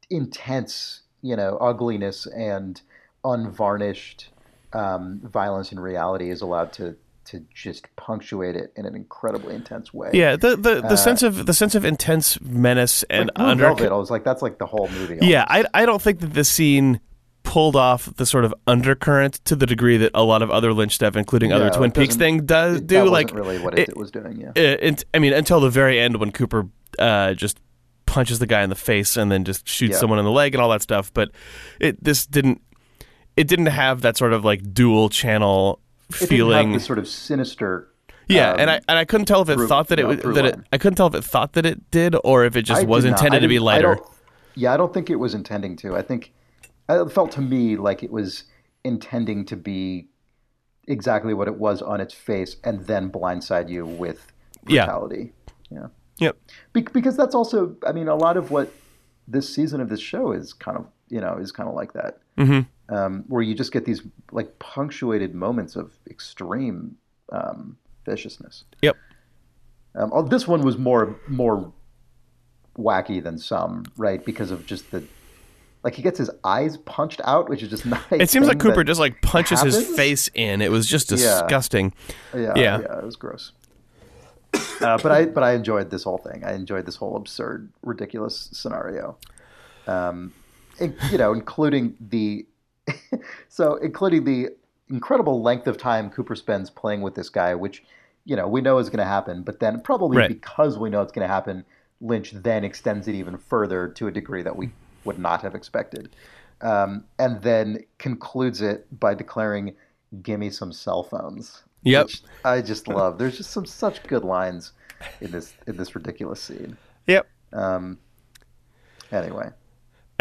intense, you know, ugliness and unvarnished um, violence in reality is allowed to to just punctuate it in an incredibly intense way. yeah the the, the Uh, sense of the sense of intense menace and like under Velvet, I was like, that's like the whole movie. Yeah. I, I don't think that this scene pulled off the sort of undercurrent to the degree that a lot of other Lynch stuff, including other Twin Peaks thing, does It- do. that like wasn't really what it, it- was doing. Yeah. it, I mean, until the very end when Cooper uh, just punches the guy in the face and then just shoots Yeah. someone in the leg and all that stuff. But it this didn't it didn't have that sort of like dual channel it feeling. sort of sinister. yeah, um, and I and I couldn't tell if it thought that it no, was that it. I couldn't tell if it thought that it did or if it just I was intended to be didn't- I lighter. yeah, I don't think it was intending to. I think it felt to me like it was intending to be exactly what it was on its face, and then blindside you with Yeah. brutality. Yeah. Yep. Be- because that's also, I mean, a lot of what this season of this show is kind of, you know, is kind of like that, Mm-hmm. um, where you just get these like punctuated moments of extreme um, viciousness. Yep. Um, oh, this one was more more wacky than some, right? Because of just the like he gets his eyes punched out, which is just [LAUGHS] not. It seems like Cooper just like punches his face in. It was just disgusting. Yeah, Yeah. yeah, it was gross. [COUGHS] Uh, but I but I enjoyed this whole thing. I enjoyed this whole absurd, ridiculous scenario. Um, you know, including the [LAUGHS] so including the incredible length of time Cooper spends playing with this guy, which you know we know is going to happen. But then probably Right. because we know it's going to happen, Lynch then extends it even further to a degree that we would not have expected, um, and then concludes it by declaring, "Give me some cell phones." Yep. which I just love. There's just some such good lines in this in this ridiculous scene. Yep. Um, anyway,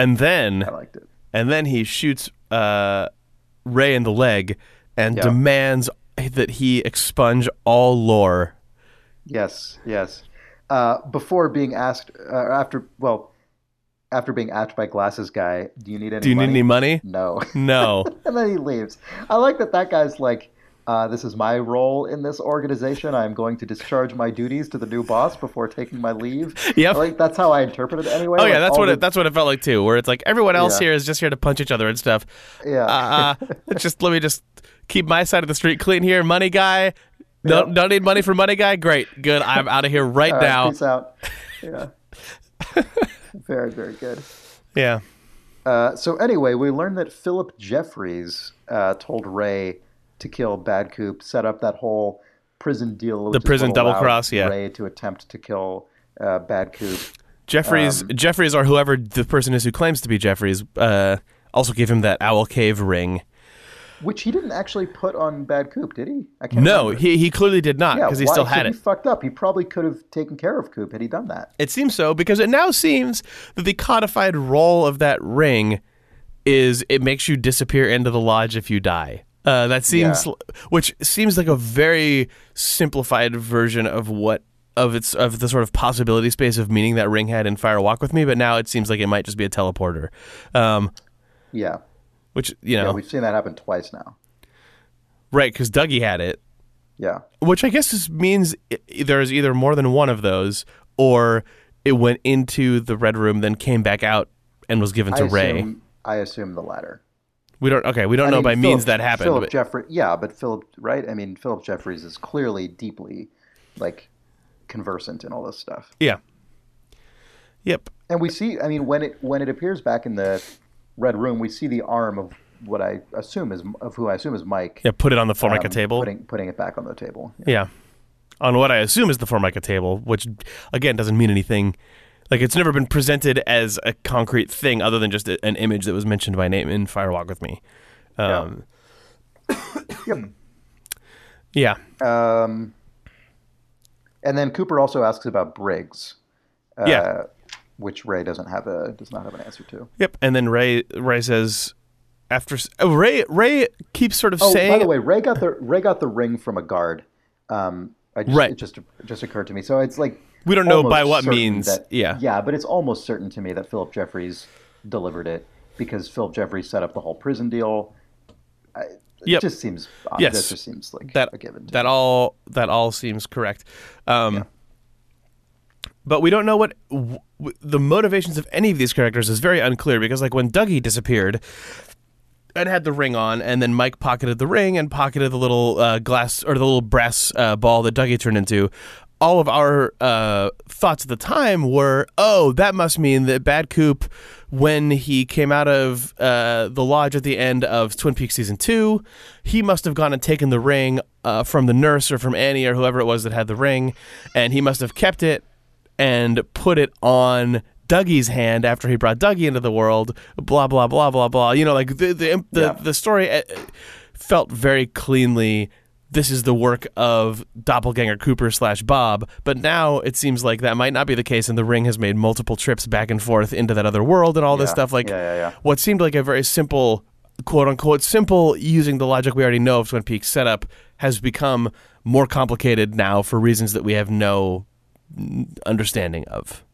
And then I liked it. and then he shoots uh, Ray in the leg and demands that he expunge all lore. Yes, yes. Uh, before being asked, uh, after well, after being asked by Glasses Guy, do you need any? Do you money? need any money? No. No. [LAUGHS] and then he leaves. I like that. That guy's like uh, this is my role in this organization. I'm going to discharge my duties to the new boss before taking my leave. Yep. Like that's how I interpret it anyway. Oh Like, yeah, that's what the- it, that's what it felt like too. Where it's like everyone else Yeah. here is just here to punch each other and stuff. Yeah. Uh, uh, [LAUGHS] just let me just keep my side of the street clean here. Money guy, don't Yep. don't need money for money guy. Great, good. I'm out of here right right, now. Peace out. [LAUGHS] Yeah. [LAUGHS] very very good. Yeah. Uh, so anyway, we learned that Philip Jeffries uh, told Ray to kill Bad Coop, set up that whole prison deal. The prison double cross, yeah. Ray to attempt to kill uh, Bad Coop. Jeffries, Um, Jeffries, or whoever the person is who claims to be Jeffries, uh, also gave him that Owl Cave ring. Which he didn't actually put on Bad Coop, did he? I can't No, remember. he he clearly did not yeah, because he why- still had He it. fucked up. He probably could have taken care of Coop had he done that. It seems so because it now seems that the codified role of that ring is it makes you disappear into the lodge if you die. Uh, that seems, Yeah. which seems like a very simplified version of what of its of the sort of possibility space of meaning that ring had in Fire Walk with Me. But now it seems like it might just be a teleporter, um, Yeah. which you Yeah, know, we've seen that happen twice now. right? Because Dougie had it, Yeah. which I guess is, means i- there's either more than one of those, or it went into the red room, then came back out and was given to I Ray. assume, I assume the latter. We don't. Okay, we don't I know mean, by Philip- means that happened. Philip but- Jeffrey, yeah, but Philip, right? I mean, Philip Jeffries is clearly deeply, like, conversant in all this stuff. yeah. Yep. And we see, I mean, when it when it appears back in the red room, we see the arm of what I assume is of who I assume is Mike. Yeah. Put it on the Formica um, table. putting putting it back on the table. yeah. On what I assume is the Formica table, which again doesn't mean anything. Like it's never been presented as a concrete thing other than just a, an image that was mentioned by name in Fire Walk with Me. Um, [COUGHS] Yep. yeah. Um, and then Cooper also asks about Briggs. Uh, Yeah. Which Ray doesn't have a does not have an answer to. Yep. And then Ray Ray says after oh, Ray Ray keeps sort of Oh, saying by the way, Ray got the Ray got the ring from a guard. Um, I just, Right. It just it just occurred to me. So it's like We don't know by what means, That, yeah. Yeah, but it's almost certain to me that Philip Jeffries delivered it because Philip Jeffries set up the whole prison deal. I, Yep. It just seems. uh, Yes. That just seems like that a given. that me. all that all seems correct. Um, But we don't know what w- w- the motivations of any of these characters is very unclear because, like, when Dougie disappeared and had the ring on, and then Mike pocketed the ring and pocketed the little uh, glass or the little brass uh, ball that Dougie turned into. All of our uh, thoughts at the time were, "Oh, that must mean that Bad Coop, when he came out of uh, the lodge at the end of Twin Peaks season two, he must have gone and taken the ring uh, from the nurse or from Annie or whoever it was that had the ring, and he must have kept it and put it on Dougie's hand after he brought Dougie into the world. Blah blah blah blah blah. You know, like the the the, Yeah. the story uh, felt very cleanly. This is the work of doppelganger Cooper slash Bob, but now it seems like that might not be the case, and the ring has made multiple trips back and forth into that other world and all this Yeah. stuff. Like Yeah, yeah, what seemed like a very simple, quote unquote, simple using the logic we already know of Twin Peaks setup has become more complicated now for reasons that we have no understanding of.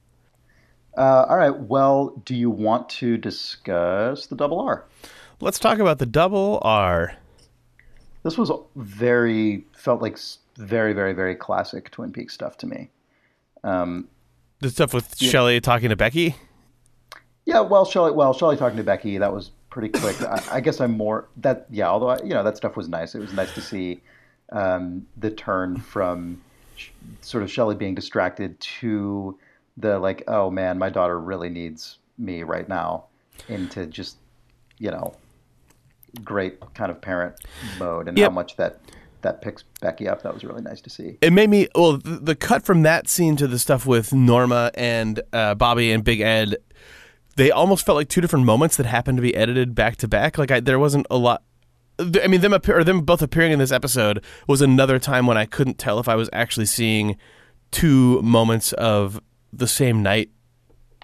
Uh, all right. Well, do you want to discuss the double R? Let's talk about the double R. This was very felt like very very very classic Twin Peaks stuff to me. Um, The stuff with Shelly talking to Becky. yeah, well, Shelly, well, Shelly talking to Becky, that was pretty quick. I, I guess I'm more that. Yeah, although I, you know that stuff was nice. It was nice to see um, the turn from sh- sort of Shelly being distracted to the like, oh man, my daughter really needs me right now, into just you know great kind of parent mode, and Yep. how much that that picks Becky up. That was really nice to see. It made me well. The, the cut from that scene to the stuff with Norma and uh, Bobby and Big Ed, they almost felt like two different moments that happened to be edited back to back. Like I, there wasn't a lot. I mean, them appear, or them both appearing in this episode was another time when I couldn't tell if I was actually seeing two moments of the same night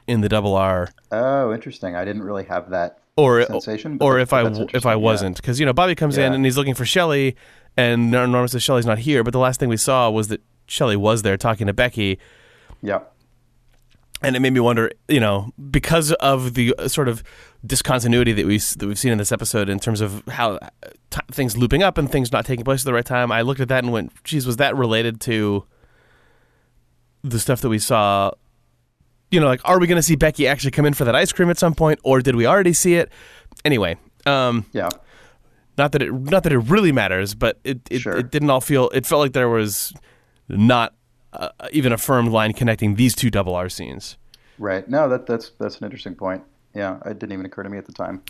in the double R, Oh, interesting. I didn't really have that or sensation. or if I if I wasn't, because you know Bobby comes in and he's looking for Shelly, and Nor- Norma says Shelly's not here, but the last thing we saw was that Shelly was there talking to Becky. Yeah. and it made me wonder, you know, because of the uh, sort of discontinuity that we that we've seen in this episode in terms of how uh, t- things looping up and things not taking place at the right time. I looked at that and went, "Geez, was that related to the stuff that we saw?" You know, like, are we going to see Becky actually come in for that ice cream at some point, or did we already see it? Anyway, um, Yeah. not that it not that it really matters, but it it, Sure. it didn't all feel. It felt like there was not uh, even a firm line connecting these two double R scenes. Right. No, that that's that's an interesting point. Yeah, it didn't even occur to me at the time.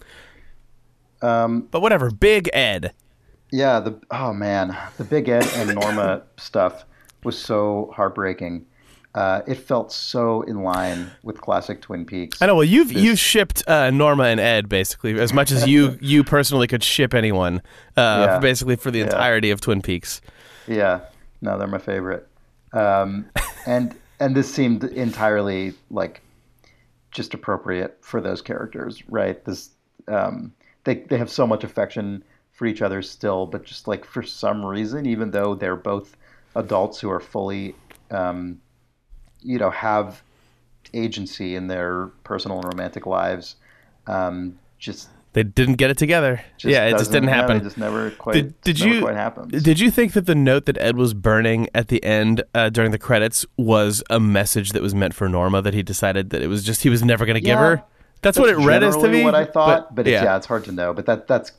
Um, But whatever, Big Ed. yeah, the oh man, the Big Ed and Norma [LAUGHS] stuff was so heartbreaking. Uh, it felt so in line with classic Twin Peaks. I know. Well, you've you've shipped uh, Norma and Ed basically as much as you [LAUGHS] you personally could ship anyone, uh, Yeah. basically for the Yeah. entirety of Twin Peaks. Yeah, no, they're my favorite. Um, and and this seemed entirely like just appropriate for those characters, right? This um, they they have so much affection for each other still, but just like for some reason, even though they're both adults who are fully, um, you know, have agency in their personal and romantic lives, um, just They didn't get it together. yeah, it just didn't happen. They just never quite. Did, did never you quite did you think that the note that Ed was burning at the end uh, during the credits was a message that was meant for Norma that he decided that it was just he was never going to give her? That's, what it read as to me. What I thought, but, it's, yeah. yeah. it's hard to know. But that that's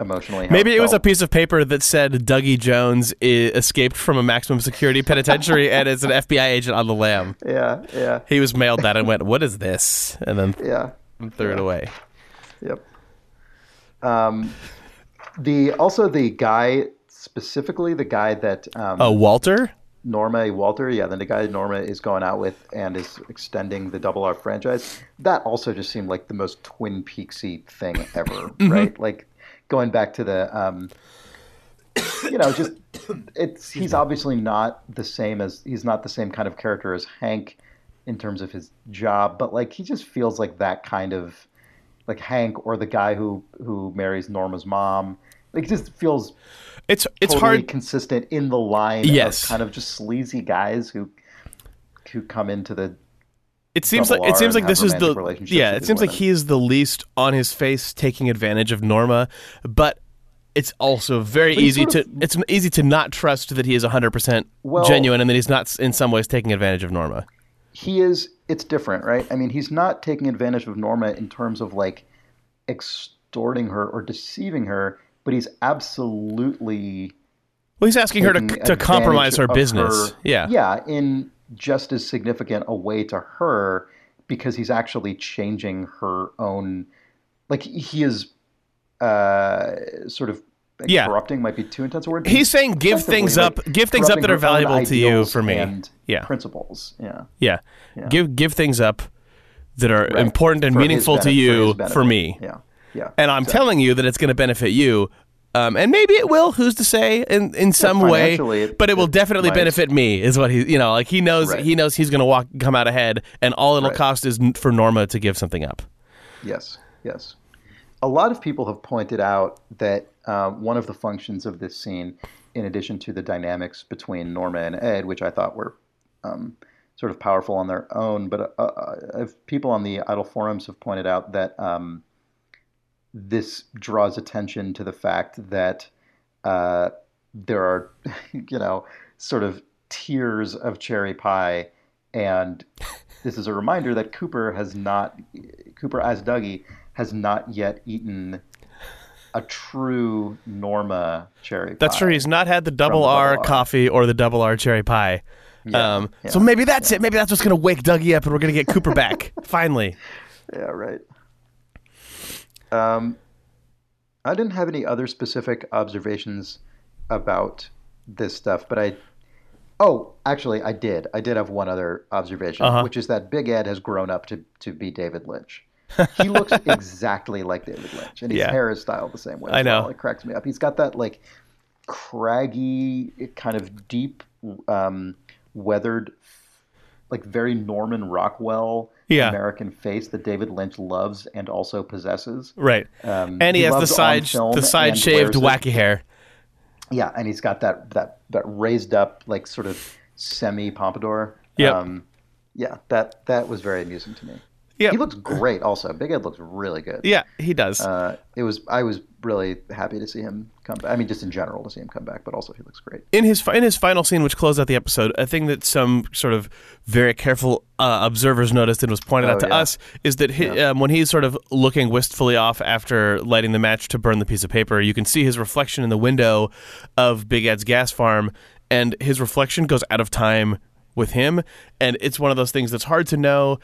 emotionally. Maybe it was a piece of paper that said Dougie Jones i- escaped from a maximum security penitentiary [LAUGHS] and is an FBI agent on the lam. Yeah, yeah, He was mailed that and went, "What is this?" and then yeah. threw it away. Yep. Um, the also the guy specifically the guy that um, Oh, Walter. Norma Walter, yeah, then the guy Norma is going out with and is extending the Double R franchise. That also just seemed like the most Twin Peaksy thing ever, [LAUGHS] Mm-hmm. right? Like going back to the, um, you know, just it's he's obviously not the same as he's not the same kind of character as Hank in terms of his job, but like he just feels like that kind of like Hank or the guy who who marries Norma's mom. Like it just feels It's it's totally hard. consistent in the line Yes. of kind of just sleazy guys who who come into the It seems like it seems like this is the yeah. It seems like he is the least on his face taking advantage of Norma, but it's also very easy to of- it's easy to not trust that he is 100% Well- genuine and that he's not in some ways taking advantage of Norma. he is it's different, right? I mean, he's not taking advantage of Norma in terms of like extorting her or deceiving her, but he's absolutely Well, he's asking her to, to compromise her business. her- yeah. Yeah, in just as significant a way to her because he's actually changing her own like he is uh sort of Yeah. corrupting might be too intense a word. He's saying give things like, up, give things up that are valuable to you for me. Yeah. principles. Yeah. Yeah. Yeah. Give give things up that are Right. important and For meaningful to you his for, me. Yeah. Yeah. And I'm telling you that it's going to benefit you. Um, and maybe it will. Who's to say? In in some way, but it will definitely might. benefit me. Is what he, you know, like he knows. Right. He knows he's going to walk, come out ahead, and all it'll Right. cost is for Norma to give something up. Yes, yes. A lot of people have pointed out that uh, one of the functions of this scene, in addition to the dynamics between Norma and Ed, which I thought were um, sort of powerful on their own, but uh, uh, people on the Idle forums have pointed out that um, this draws attention to the fact that uh, there are, [LAUGHS] you know, sort of tiers of cherry pie, and this is a reminder that Cooper has not, Cooper as Dougie has not yet eaten a true Norma cherry pie. That's true. He's not had the double R double R. coffee or the double R cherry pie. Yeah, um, yeah, so maybe that's it. Maybe that's what's going to wake Dougie up, and we're going to get Cooper back [LAUGHS] finally. Yeah, right. Um, I didn't have any other specific observations about this stuff, but I. Oh, actually, I did. I did have one other observation, Uh-huh. which is that Big Ed has grown up to, to be David Lynch. He looks [LAUGHS] exactly like David Lynch, and his Yeah. hair is styled the same way. I as well. know. It cracks me up. He's got that like craggy, kind of deep, um, weathered, like very Norman Rockwell Yeah. American face that David Lynch loves and also possesses. Right. Um, and he, has the side the side shaved it. wacky hair. Yeah, and he's got that that that raised up like sort of semi pompadour. Yep. Um, yeah, that that was very amusing to me. Yeah. He looks great. Also, Big Ed looks really good. Yeah, he does. Uh, it was. I was really happy to see him come back. I mean, just in general to see him come back, but also he looks great. in his in his final scene, which closed out the episode, a thing that some sort of very careful uh, observers noticed and was pointed Oh, out to yeah. us is that he, um, when he's sort of looking wistfully off after lighting the match to burn the piece of paper, you can see his reflection in the window of Big Ed's gas farm, and his reflection goes out of time with him, and it's one of those things that's hard to know.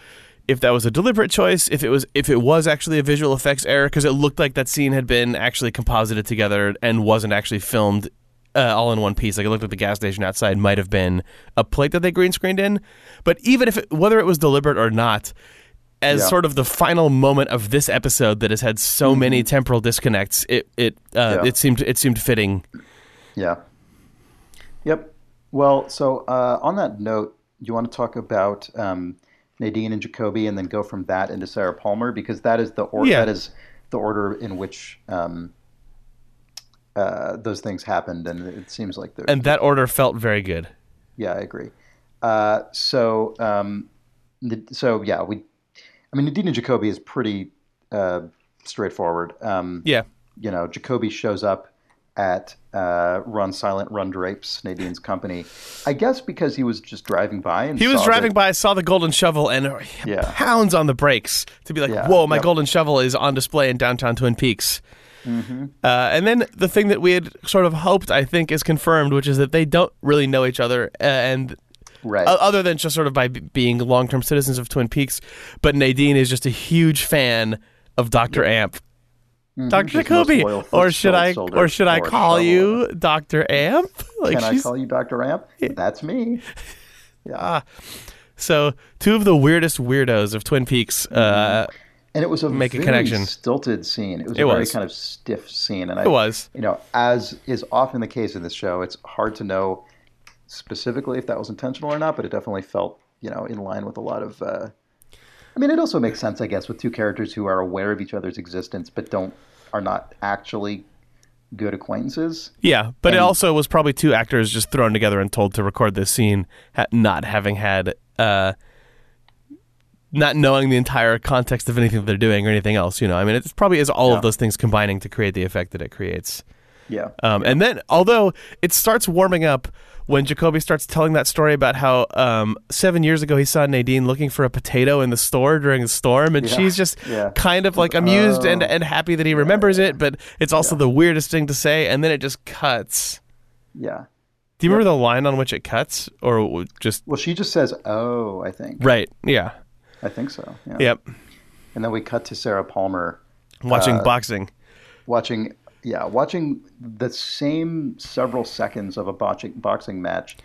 If that was a deliberate choice, if it was if it was actually a visual effects error, because it looked like that scene had been actually composited together and wasn't actually filmed uh, all in one piece. Like it looked like the gas station outside might have been a plate that they green screened in. But even if it, whether it was deliberate or not, as Yeah. sort of the final moment of this episode that has had so many temporal disconnects, it it uh, Mm-hmm. Yeah. it seemed it seemed fitting. Yeah. Yep. Well, so uh, on that note, you want to talk about um, Nadine and Jacoby, and then go from that into Sarah Palmer because that is the order. Yeah. That is the order in which um, uh, those things happened, and it seems like there's And that order felt very good. Yeah, I agree. Uh, so, um, so yeah, we. I mean, Nadine and Jacoby is pretty uh, straightforward. Um, Yeah. You know, Jacoby shows up at uh, Run Silent, Run Drapes, Nadine's company. I guess because he was just driving by and He was driving that- by, saw the golden shovel, and Yeah. pounds on the brakes to be like, Yeah, "Whoa, my yep. golden shovel is on display in downtown Twin Peaks." Mm-hmm. Uh, and then the thing that we had sort of hoped, I think, is confirmed, which is that they don't really know each other, uh, and Right. other than just sort of by b- being long-term citizens of Twin Peaks, but Nadine is just a huge fan of Doctor Amp. Doctor Mm-hmm. She's Jacoby, or should I, or should I [LAUGHS] call you Doctor Amp? Like Can I call you Dr. Amp? That's me. Yeah. So two of the weirdest weirdos of Twin Peaks. Uh, And it was a Make a very connection. stilted scene. It was It a very kind of stiff scene, and I, It was. You know, as is often the case in this show, it's hard to know specifically if that was intentional or not, but it definitely felt, you know, in line with a lot of. Uh, I mean, it also makes sense, I guess, with two characters who are aware of each other's existence but don't are not actually good acquaintances. Yeah, but it also was probably two actors just thrown together and told to record this scene, ha- not having had, uh, not knowing the entire context of anything that they're doing or anything else. You know, I mean, it probably is all Yeah. of those things combining to create the effect that it creates. Yeah. Um, And then, although it starts warming up when Jacoby starts telling that story about how um, seven years ago he saw Nadine looking for a potato in the store during the storm, and Yeah, she's just yeah. kind of like amused and, Oh. and happy that he remembers it, but it's also the weirdest thing to say, and then it just cuts. Yeah. Do you remember the line on which it cuts, or just Well, she just says, "Oh, I think." right? Yeah. I think so. Yeah. Yep. And then we cut to Sarah Palmer Watching Uh, boxing. watching yeah watching the same several seconds of a boxing boxing match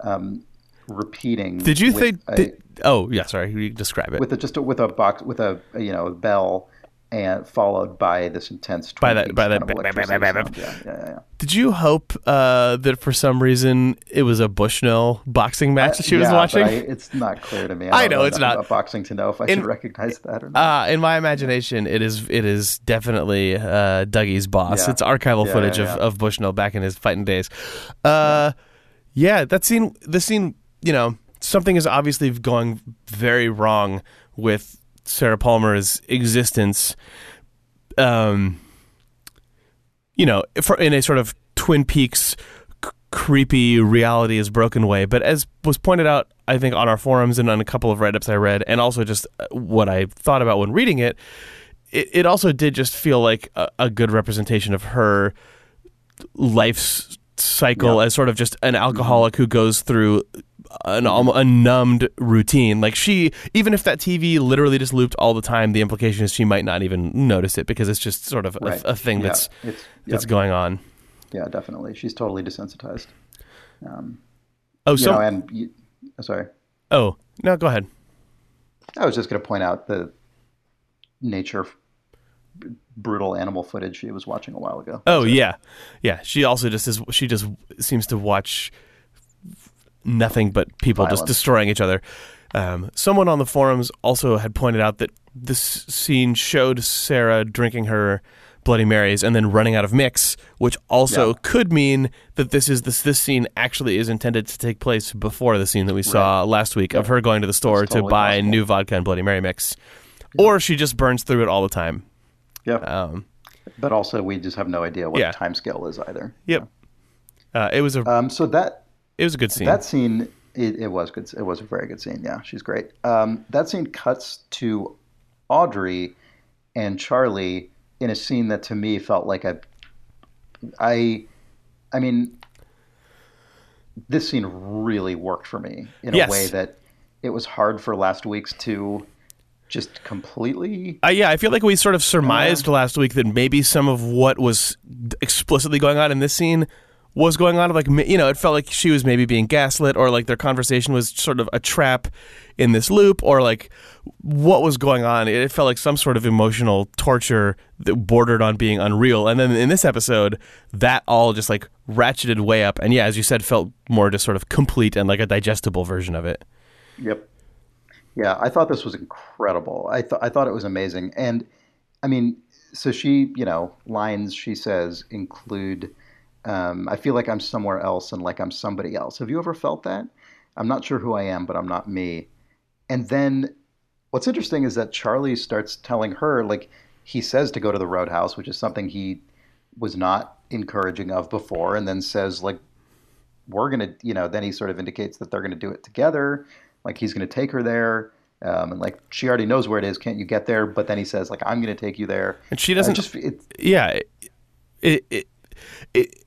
um, repeating Did you think? a, did, oh, yeah. Sorry, you describe it. with a, just a, with a box with a, a, you know bell and followed by this intense By that- by that kind of bap, bap, electricity bap, bap, sound. yeah yeah yeah Did you hope uh, that for some reason it was a Bushnell boxing match that she was watching? I, it's not clear to me [LAUGHS] I don't know, it's not. boxing to know if I In- should recognize that or not Uh, in my imagination, it is it is definitely uh, Dougie's boss. It's archival footage Of, of Bushnell back in his fighting days. Uh, yeah, that scene, the scene, you know, something is obviously going very wrong with Sarah Palmer's existence. Um, you know, in a sort of Twin Peaks c- creepy reality is broken way. But as was pointed out, I think on our forums and on a couple of write-ups I read, and also just uh, what I thought about when reading it, it, it also did just feel like a, a good representation of her life s- cycle Yeah. as sort of just an alcoholic who goes through an a numbed routine. Like she, even if that TV literally just looped all the time, the implication is she might not even notice it because it's just sort of Right. a, a thing Yeah, that's it's, that's yep. going on. yeah definitely she's totally desensitized um, Oh, you so know and you, sorry oh no, go ahead. I was just going to point out the nature brutal animal footage she was watching a while ago. Oh yeah, yeah. She also just is. She just seems to watch nothing but people just destroying each other. Um, someone on the forums also had pointed out that this scene showed Sarah drinking her Bloody Marys and then running out of mix, which also Yeah. could mean that this is this this scene actually is intended to take place before the scene that we saw last week of her going to the store That's to totally buy possible. new vodka and Bloody Mary mix, or she just burns through it all the time. Yeah. Um, but also, we just have no idea what Yeah. the time scale is either. yep. Uh, it was a Um, so that it was a good scene. that scene, it, it was good. It was a very good scene. Yeah, she's great. Um, that scene cuts to Audrey and Charlie in a scene that to me felt like a, I, I mean, this scene really worked for me in Yes. a way that it was hard for last week's to just completely Uh, yeah, I feel like we sort of surmised last week that maybe some of what was explicitly going on in this scene was going on. Like, you know, it felt like she was maybe being gaslit, or like their conversation was sort of a trap in this loop, or like what was going on. It felt like some sort of emotional torture that bordered on being unreal. And then in this episode, that all just like ratcheted way up. And yeah, as you said, felt more just sort of complete and like a digestible version of it. Yep. Yeah, I thought this was incredible. I thought I thought it was amazing, and I mean, so she, you know, lines she says include, um, "I feel like I'm somewhere else and like I'm somebody else." Have you ever felt that? I'm not sure who I am, but I'm not me. And then, what's interesting is that Charlie starts telling her, like, he says to go to the Roadhouse, which is something he was not encouraging of before, and then says, like, we're gonna, you know, then he sort of indicates that they're gonna do it together. Like he's gonna take her there, um, and like she already knows where it is. Can't you get there? But then he says, like, I'm gonna take you there. And she doesn't just, it, yeah it, it, it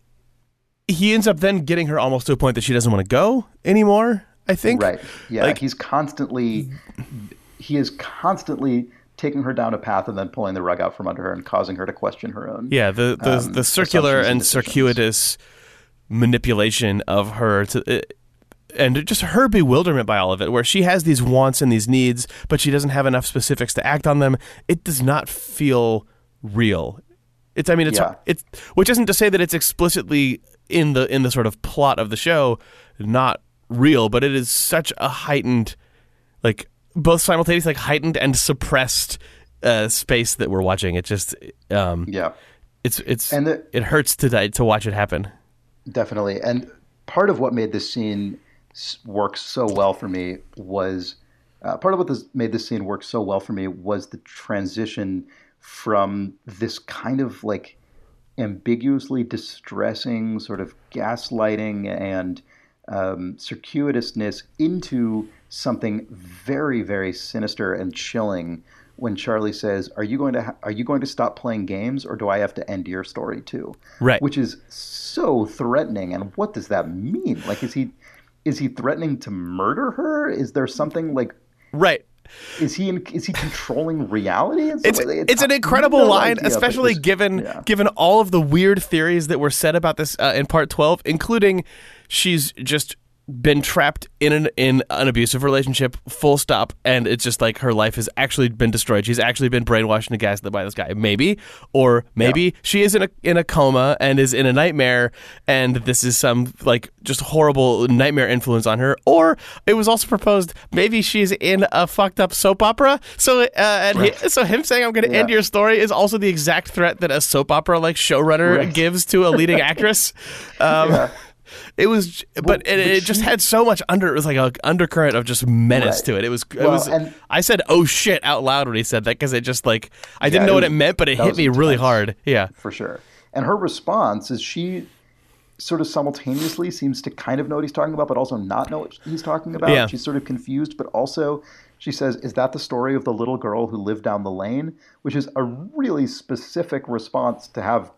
he ends up then getting her almost to a point that she doesn't want to go anymore i think right? Yeah, Like- he's constantly, he is constantly taking her down a path and then pulling the rug out from under her and causing her to question her own. yeah the the, um, the circular and and circuitous manipulation of her to it, and just her bewilderment by all of it where she has these wants and these needs but she doesn't have enough specifics to act on them it does not feel real it's i mean it's Yeah. it's which isn't to say that it's explicitly in the in the sort of plot of the show not real but it is such a heightened like both simultaneously like heightened and suppressed uh, space that we're watching. It just um, Yeah, it's it's And the- it hurts to die, to watch it happen. definitely. And part of what made this scene work so well for me was uh, part of what this made this scene work so well for me was the transition from this kind of like ambiguously distressing sort of gaslighting and um, circuitousness into something very very sinister and chilling when Charlie says are you going to ha- are you going to stop playing games or do I have to end your story too Right. which is so threatening and what does that mean like is he is he threatening to murder her is there something like Right. Is he in, is he controlling reality some It's it's an incredible no line, especially it's- given yeah. given all of the weird theories that were said about this uh, in part twelve, including she's just been trapped in an in an abusive relationship, full stop, and it's just like her life has actually been destroyed. She's actually been brainwashed and gaslit by this guy, maybe, or maybe she is in a in a coma and is in a nightmare, and this is some like just horrible nightmare influence on her. Or it was also proposed maybe she's in a fucked up soap opera. So uh, and he, so him saying I'm going to end your story is also the exact threat that a soap opera like showrunner Right. gives to a leading [LAUGHS] actress. Um, Yeah. It was, but it, it just had so much under. It was like a undercurrent of just menace Right. to it. It was. It Well, was. and- I said, "Oh shit!" out loud when he said that because it just like I didn't know it what it meant, but it hit was me really hard. Yeah, for sure. And her response is she sort of simultaneously seems to kind of know what he's talking about, but also not know what he's talking about. Yeah. She's sort of confused, but also she says, "Is that the story of the little girl who lived down the lane?" Which is a really specific response to have.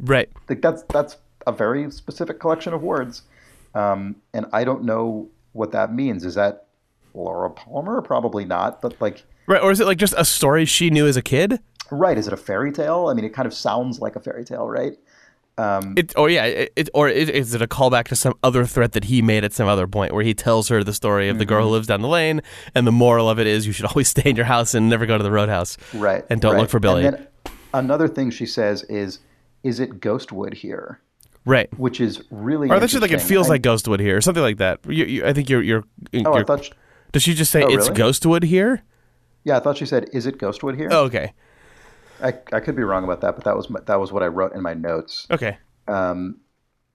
right. Like that's that's a very specific collection of words, um, and I don't know what that means. Is that Laura Palmer? Probably not, but like. Right, or is it like just a story she knew as a kid? Right? Is it a fairy tale? I mean, it kind of sounds like a fairy tale, right? It, or yeah, it, it or is, is it a callback to some other threat that he made at some other point where he tells her the story of the Mm-hmm. girl who lives down the lane, and the moral of it is you should always [LAUGHS] stay in your house and never go to the roadhouse, Right. and don't right. look for Billy, And then another thing she says is, "Is it Ghostwood here?" Right? Which is really. Or that's just like it feels I- like Ghostwood here, or something like that. You, you, I think you're you're. Oh, I you're- thought. She, does she just say Oh, it's really? Ghostwood here? yeah, I thought she said, "Is it Ghostwood here?" Oh, okay. I, I could be wrong about that, but that was my, that was what I wrote in my notes. Okay. Um,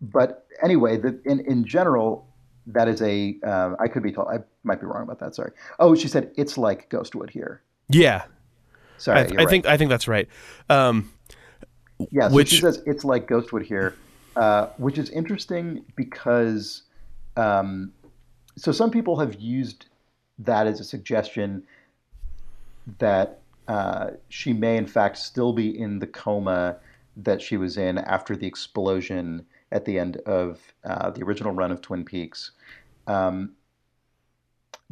but anyway, the, in in general, that is a. Um, I could be told. I might be wrong about that. Sorry. Oh, she said it's like Ghostwood here. Yeah. Sorry, I, you're I right. think I think that's right. Um, Yeah, so Which- she says it's like Ghostwood here, uh, which is interesting because um, so some people have used that as a suggestion that uh, she may in fact still be in the coma that she was in after the explosion at the end of uh, the original run of Twin Peaks. Um,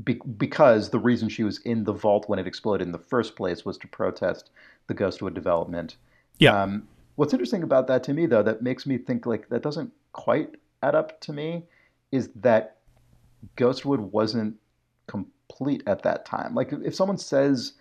be- because the reason she was in the vault when it exploded in the first place was to protest the Ghostwood development. Yeah. Um, what's interesting about that to me, though, that makes me think like that doesn't quite add up to me, is that Ghostwood wasn't complete at that time. Like if someone says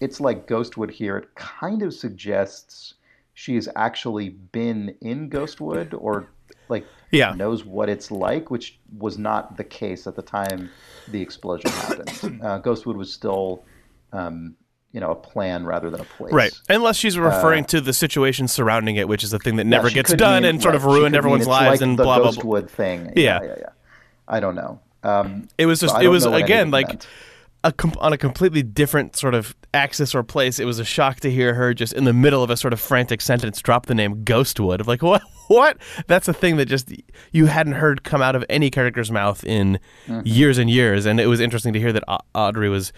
it's like Ghostwood here, it kind of suggests she's actually been in Ghostwood or like Yeah. knows what it's like, which was not the case at the time the explosion happened. [CLEARS THROAT] Uh, Ghostwood was still, um, you know, a plan rather than a place. right. Unless she's referring to the situation surrounding it, which is a thing that Uh, Yeah, never gets done mean- and sort of right, she ruined everyone's lives like and the blah blah blah. Ghostwood thing. Yeah. yeah, yeah. yeah. I don't know. Um, It was just I it was know what any again like meant. a com- on a completely different sort of axis or place. It was a shock to hear her just in the middle of a sort of frantic sentence drop the name Ghostwood. Of like what [LAUGHS] what? That's a thing that just you hadn't heard come out of any character's mouth in Mm-hmm. years and years. And it was interesting to hear that Audrey was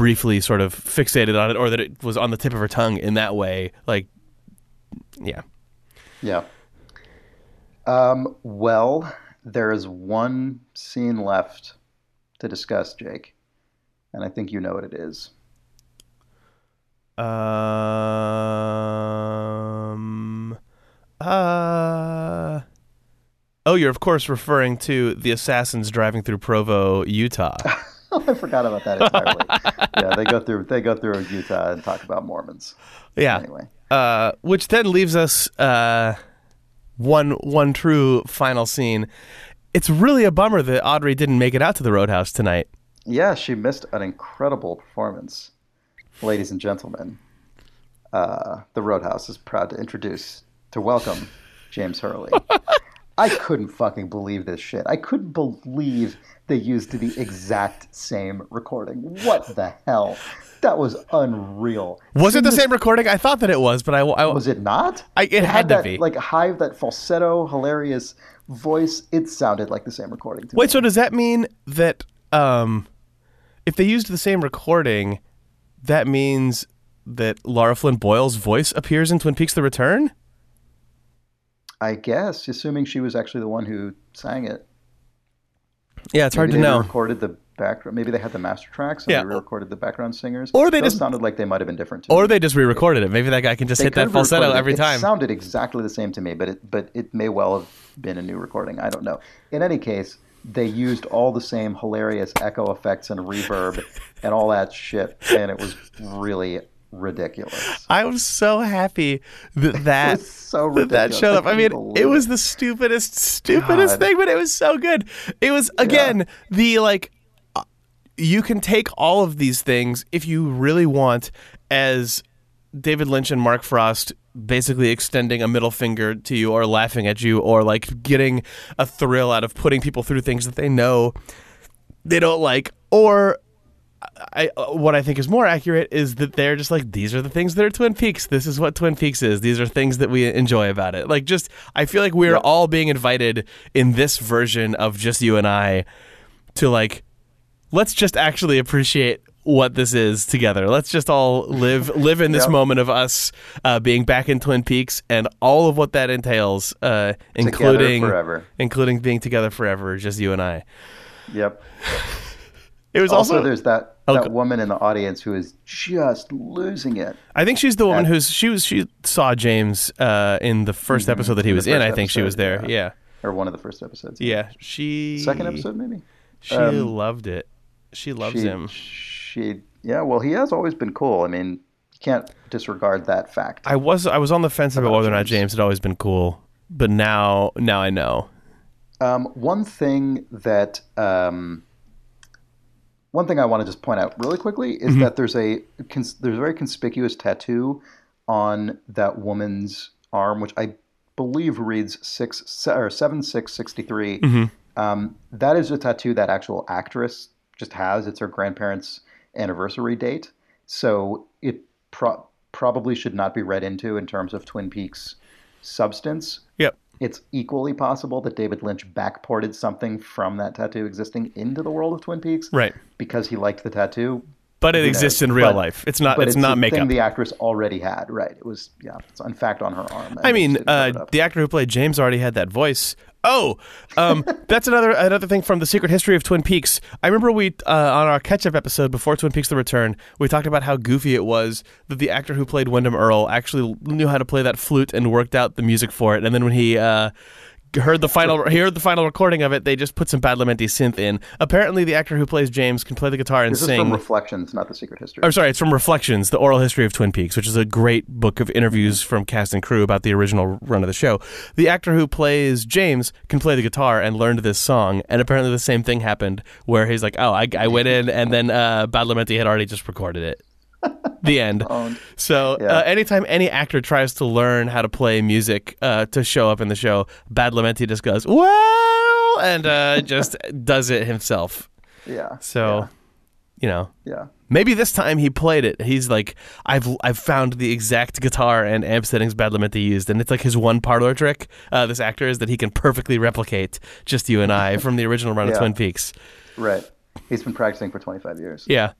briefly sort of fixated on it, or that it was on the tip of her tongue in that way. Like, yeah. Yeah. Um, well, there is one scene left to discuss, Jake, and I think you know what it is. Um. Uh. Oh, you're of course referring to the assassins driving through Provo, Utah. [LAUGHS] [LAUGHS] I forgot about that entirely. yeah, they go through they go through Utah and talk about Mormons. Yeah. Anyway, Uh, which then leaves us uh, one one true final scene. It's really a bummer that Audrey didn't make it out to the Roadhouse tonight. yeah, she missed an incredible performance, ladies and gentlemen. Uh, the Roadhouse is proud to introduce to welcome James Hurley. [LAUGHS] I couldn't fucking believe this shit. I couldn't believe they used the exact same recording. What the hell? That was unreal. Was it the same recording? I thought that it was, but I, I Was it not? I- it had to that, be. Like hive that falsetto, hilarious voice. It sounded like the same recording. To wait. me. So does that mean that um, if they used the same recording, that means that Lara Flynn Boyle's voice appears in Twin Peaks: The Return? I guess, assuming she was actually the one who sang it. Yeah, it's hard Maybe to they know. recorded the background. Maybe they had the master tracks and Yeah. they re-recorded the background singers. Or they Those just- sounded like they might have been different too. Or they just re-recorded it. Maybe that guy can just They hit that falsetto it. every It time. sounded exactly the same to me, but it but it may well have been a new recording. I don't know. In any case, they used all the same hilarious echo effects and reverb and all that shit, and it was really ridiculous. [LAUGHS] I was so happy that [LAUGHS] that, so that, that showed up. I mean, it was the stupidest, stupidest God. thing, but it was so good. It was again the like. uh, You can take all of these things if you really want, as David Lynch and Mark Frost basically extending a middle finger to you or laughing at you or like getting a thrill out of putting people through things that they know they don't like or I what I think is more accurate is that they're just like these are the things that are Twin Peaks. This is what Twin Peaks is. These are things that we enjoy about it. Like just I feel like we're all being invited in this version of just you and I to like let's just actually appreciate what this is together. Let's just all live [LAUGHS] live in this Yep. moment of us uh, being back in Twin Peaks and all of what that entails, uh, including forever. including being together forever, just you and I. Yep. It was Also, also, there's that that woman in the audience who is just losing it. I think she's the woman who's she was she saw James uh, in the 1st episode that he Mm-hmm. Was in. first I think she was there. Yeah. yeah. Or one of the first episodes. yeah, She Second episode, maybe. She Um, loved it. She loves she, him. She, yeah. Well, he has always been cool. I mean, you can't disregard that fact. I was I was on the fence about About whether or not James. James had always been cool, but now now I know. Um, one thing that um, one thing I want to just point out really quickly is Mm-hmm. that there's a cons- there's a very conspicuous tattoo on that woman's arm, which I believe reads six se- or seven six sixty Um, that is a tattoo that actual actress just has. It's her grandparents' anniversary date, so it pro- probably should not be read into in terms of Twin Peaks substance. Yep. It's equally possible that David Lynch backported something from that tattoo existing into the world of Twin Peaks, Right. Because he liked the tattoo, But it exists in real But- life. It's not. but It's, it's, not makeup. thing the actress already had. Right. It was yeah. It's in fact on her arm. I mean, just didn't cover it uh, the actor who played James already had that voice. Oh, um, that's another another thing from the secret history of Twin Peaks. I remember we uh, on our catch-up episode before Twin Peaks: The Return, we talked about how goofy it was that the actor who played Windom Earle actually knew how to play that flute and worked out the music for it. And then when he uh, heard the final he heard the final recording of it, they just put some Badalamenti synth in. Apparently, the actor who plays James can play the guitar and this is sing. from Reflections, not the Secret History. I'm sorry, it's from Reflections, the oral history of Twin Peaks, which is a great book of interviews from cast and crew about the original run of the show. The actor who plays James can play the guitar and learned this song, and apparently the same thing happened where he's like, "Oh, I, I went in, and then uh, Badalamenti had already just recorded it." [LAUGHS] the end. Owned. So Yeah. uh, anytime any actor tries to learn how to play music uh, to show up in the show, Badalamenti just goes, "Well," and uh, [LAUGHS] just does it himself. Yeah. So, you know, Yeah. Maybe this time he played it. He's like, I've I've found the exact guitar and amp settings Badalamenti used, and it's like his one parlor trick. Uh, this actor is that he can perfectly replicate just you and I from the original run of [LAUGHS] Twin Peaks. Right. He's been practicing for 25 years. Yeah,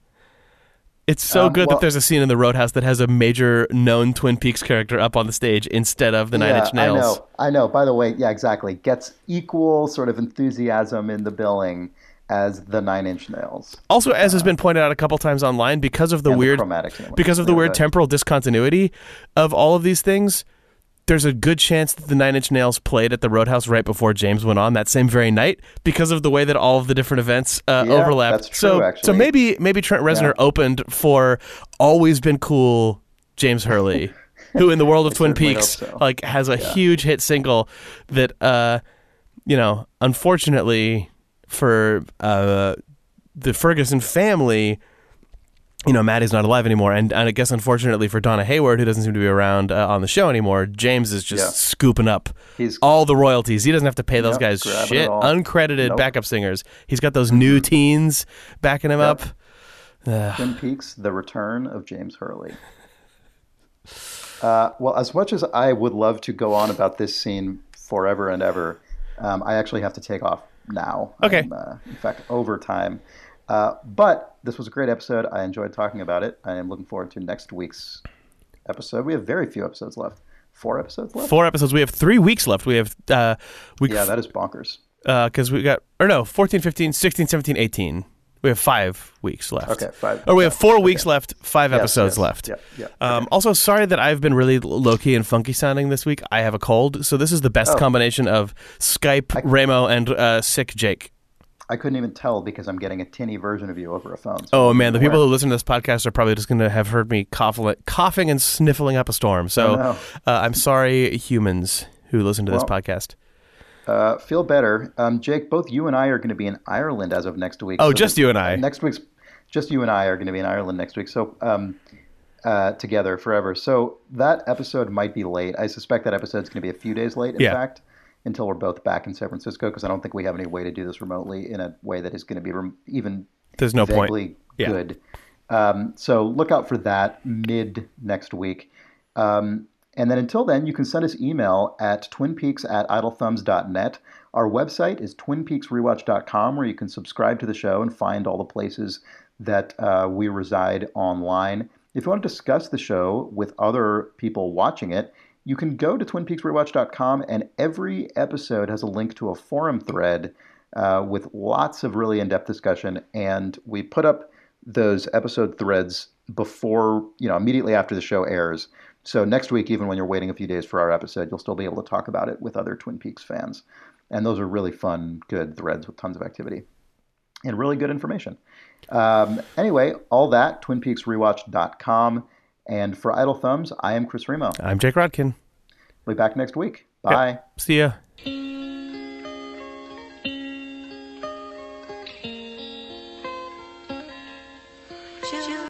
it's so Um, good well- that there's a scene in the Roadhouse that has a major known Twin Peaks character up on the stage instead of the Nine yeah, Inch Nails. I know. I know. By the way, yeah, exactly. Gets equal sort of enthusiasm in the billing as the Nine Inch Nails. Also, as has been pointed out a couple times online, because of the the weird Chromatics because of the Yeah, weird but- temporal discontinuity of all of these things, there's a good chance that the Nine Inch Nails played at the Roadhouse right before James went on that same very night because of the way that all of the different events uh, Yeah, overlapped. true, so, so maybe maybe Trent Reznor Yeah. opened for always been cool James Hurley, [LAUGHS] who in the world of Twin Peaks so. like has a huge hit single that uh, you know, unfortunately for uh, the Ferguson family, you know, Maddie's not alive anymore, and, and I guess unfortunately for Donna Hayward, who doesn't seem to be around uh, on the show anymore, James is just Yeah. scooping up He's all the royalties. He doesn't have to pay those guys shit. Uncredited Nope. backup singers. He's got those new teens backing him Yep. up. Twin Peaks: The Return of James Hurley. [LAUGHS] Uh, well, as much as I would love to go on about this scene forever and ever, um, I actually have to take off now. Okay. Uh, in fact, overtime. Uh, but this was a great episode. I enjoyed talking about it. I am looking forward to next week's episode. We have very few episodes left. Four episodes left. Four episodes. We have three weeks left. We have uh, week Yeah, that is bonkers. because we got or no 14 15 16 17 18 we have five weeks left Okay, five. or we have four Okay. weeks left five Yes, episodes yes. left Yeah, yeah. um, also sorry that i've been really low key and funky sounding this week i have a cold so this is the best Oh. combination of skype Remo and uh, sick jake I couldn't even tell because I'm getting a tinny version of you over a phone. so oh man the people who listen to this podcast are probably just going to have heard me coughing, coughing and sniffling up a storm so uh, i'm sorry humans who listen to this podcast Uh, feel better, um, Jake. Both you and I are going to be in Ireland as of next week. Oh, so just you and I. Next week's just you and I are going to be in Ireland next week. So um, uh, together forever. So that episode might be late. I suspect that episode's going to be a few days late. In Yeah. fact, until we're both back in San Francisco, because I don't think we have any way to do this remotely in a way that is going to be rem- even there's no point Yeah. good. Um, so look out for that mid next week. Um, and then until then, you can send us email at twinpeaks at idlethumbs.net. Our website is twinpeaksrewatch.com, where you can subscribe to the show and find all the places that uh, we reside online. If you want to discuss the show with other people watching it, you can go to twinpeaksrewatch.com, and every episode has a link to a forum thread uh, with lots of really in-depth discussion. And we put up those episode threads before, you know, immediately after the show airs. So next week, even when you're waiting a few days for our episode, you'll still be able to talk about it with other Twin Peaks fans. And those are really fun, good threads with tons of activity and really good information. Um, anyway, all that, twinpeaksrewatch.com. And for Idle Thumbs, I am Chris Remo. i'm jake rodkin We'll be back next week. Bye. see ya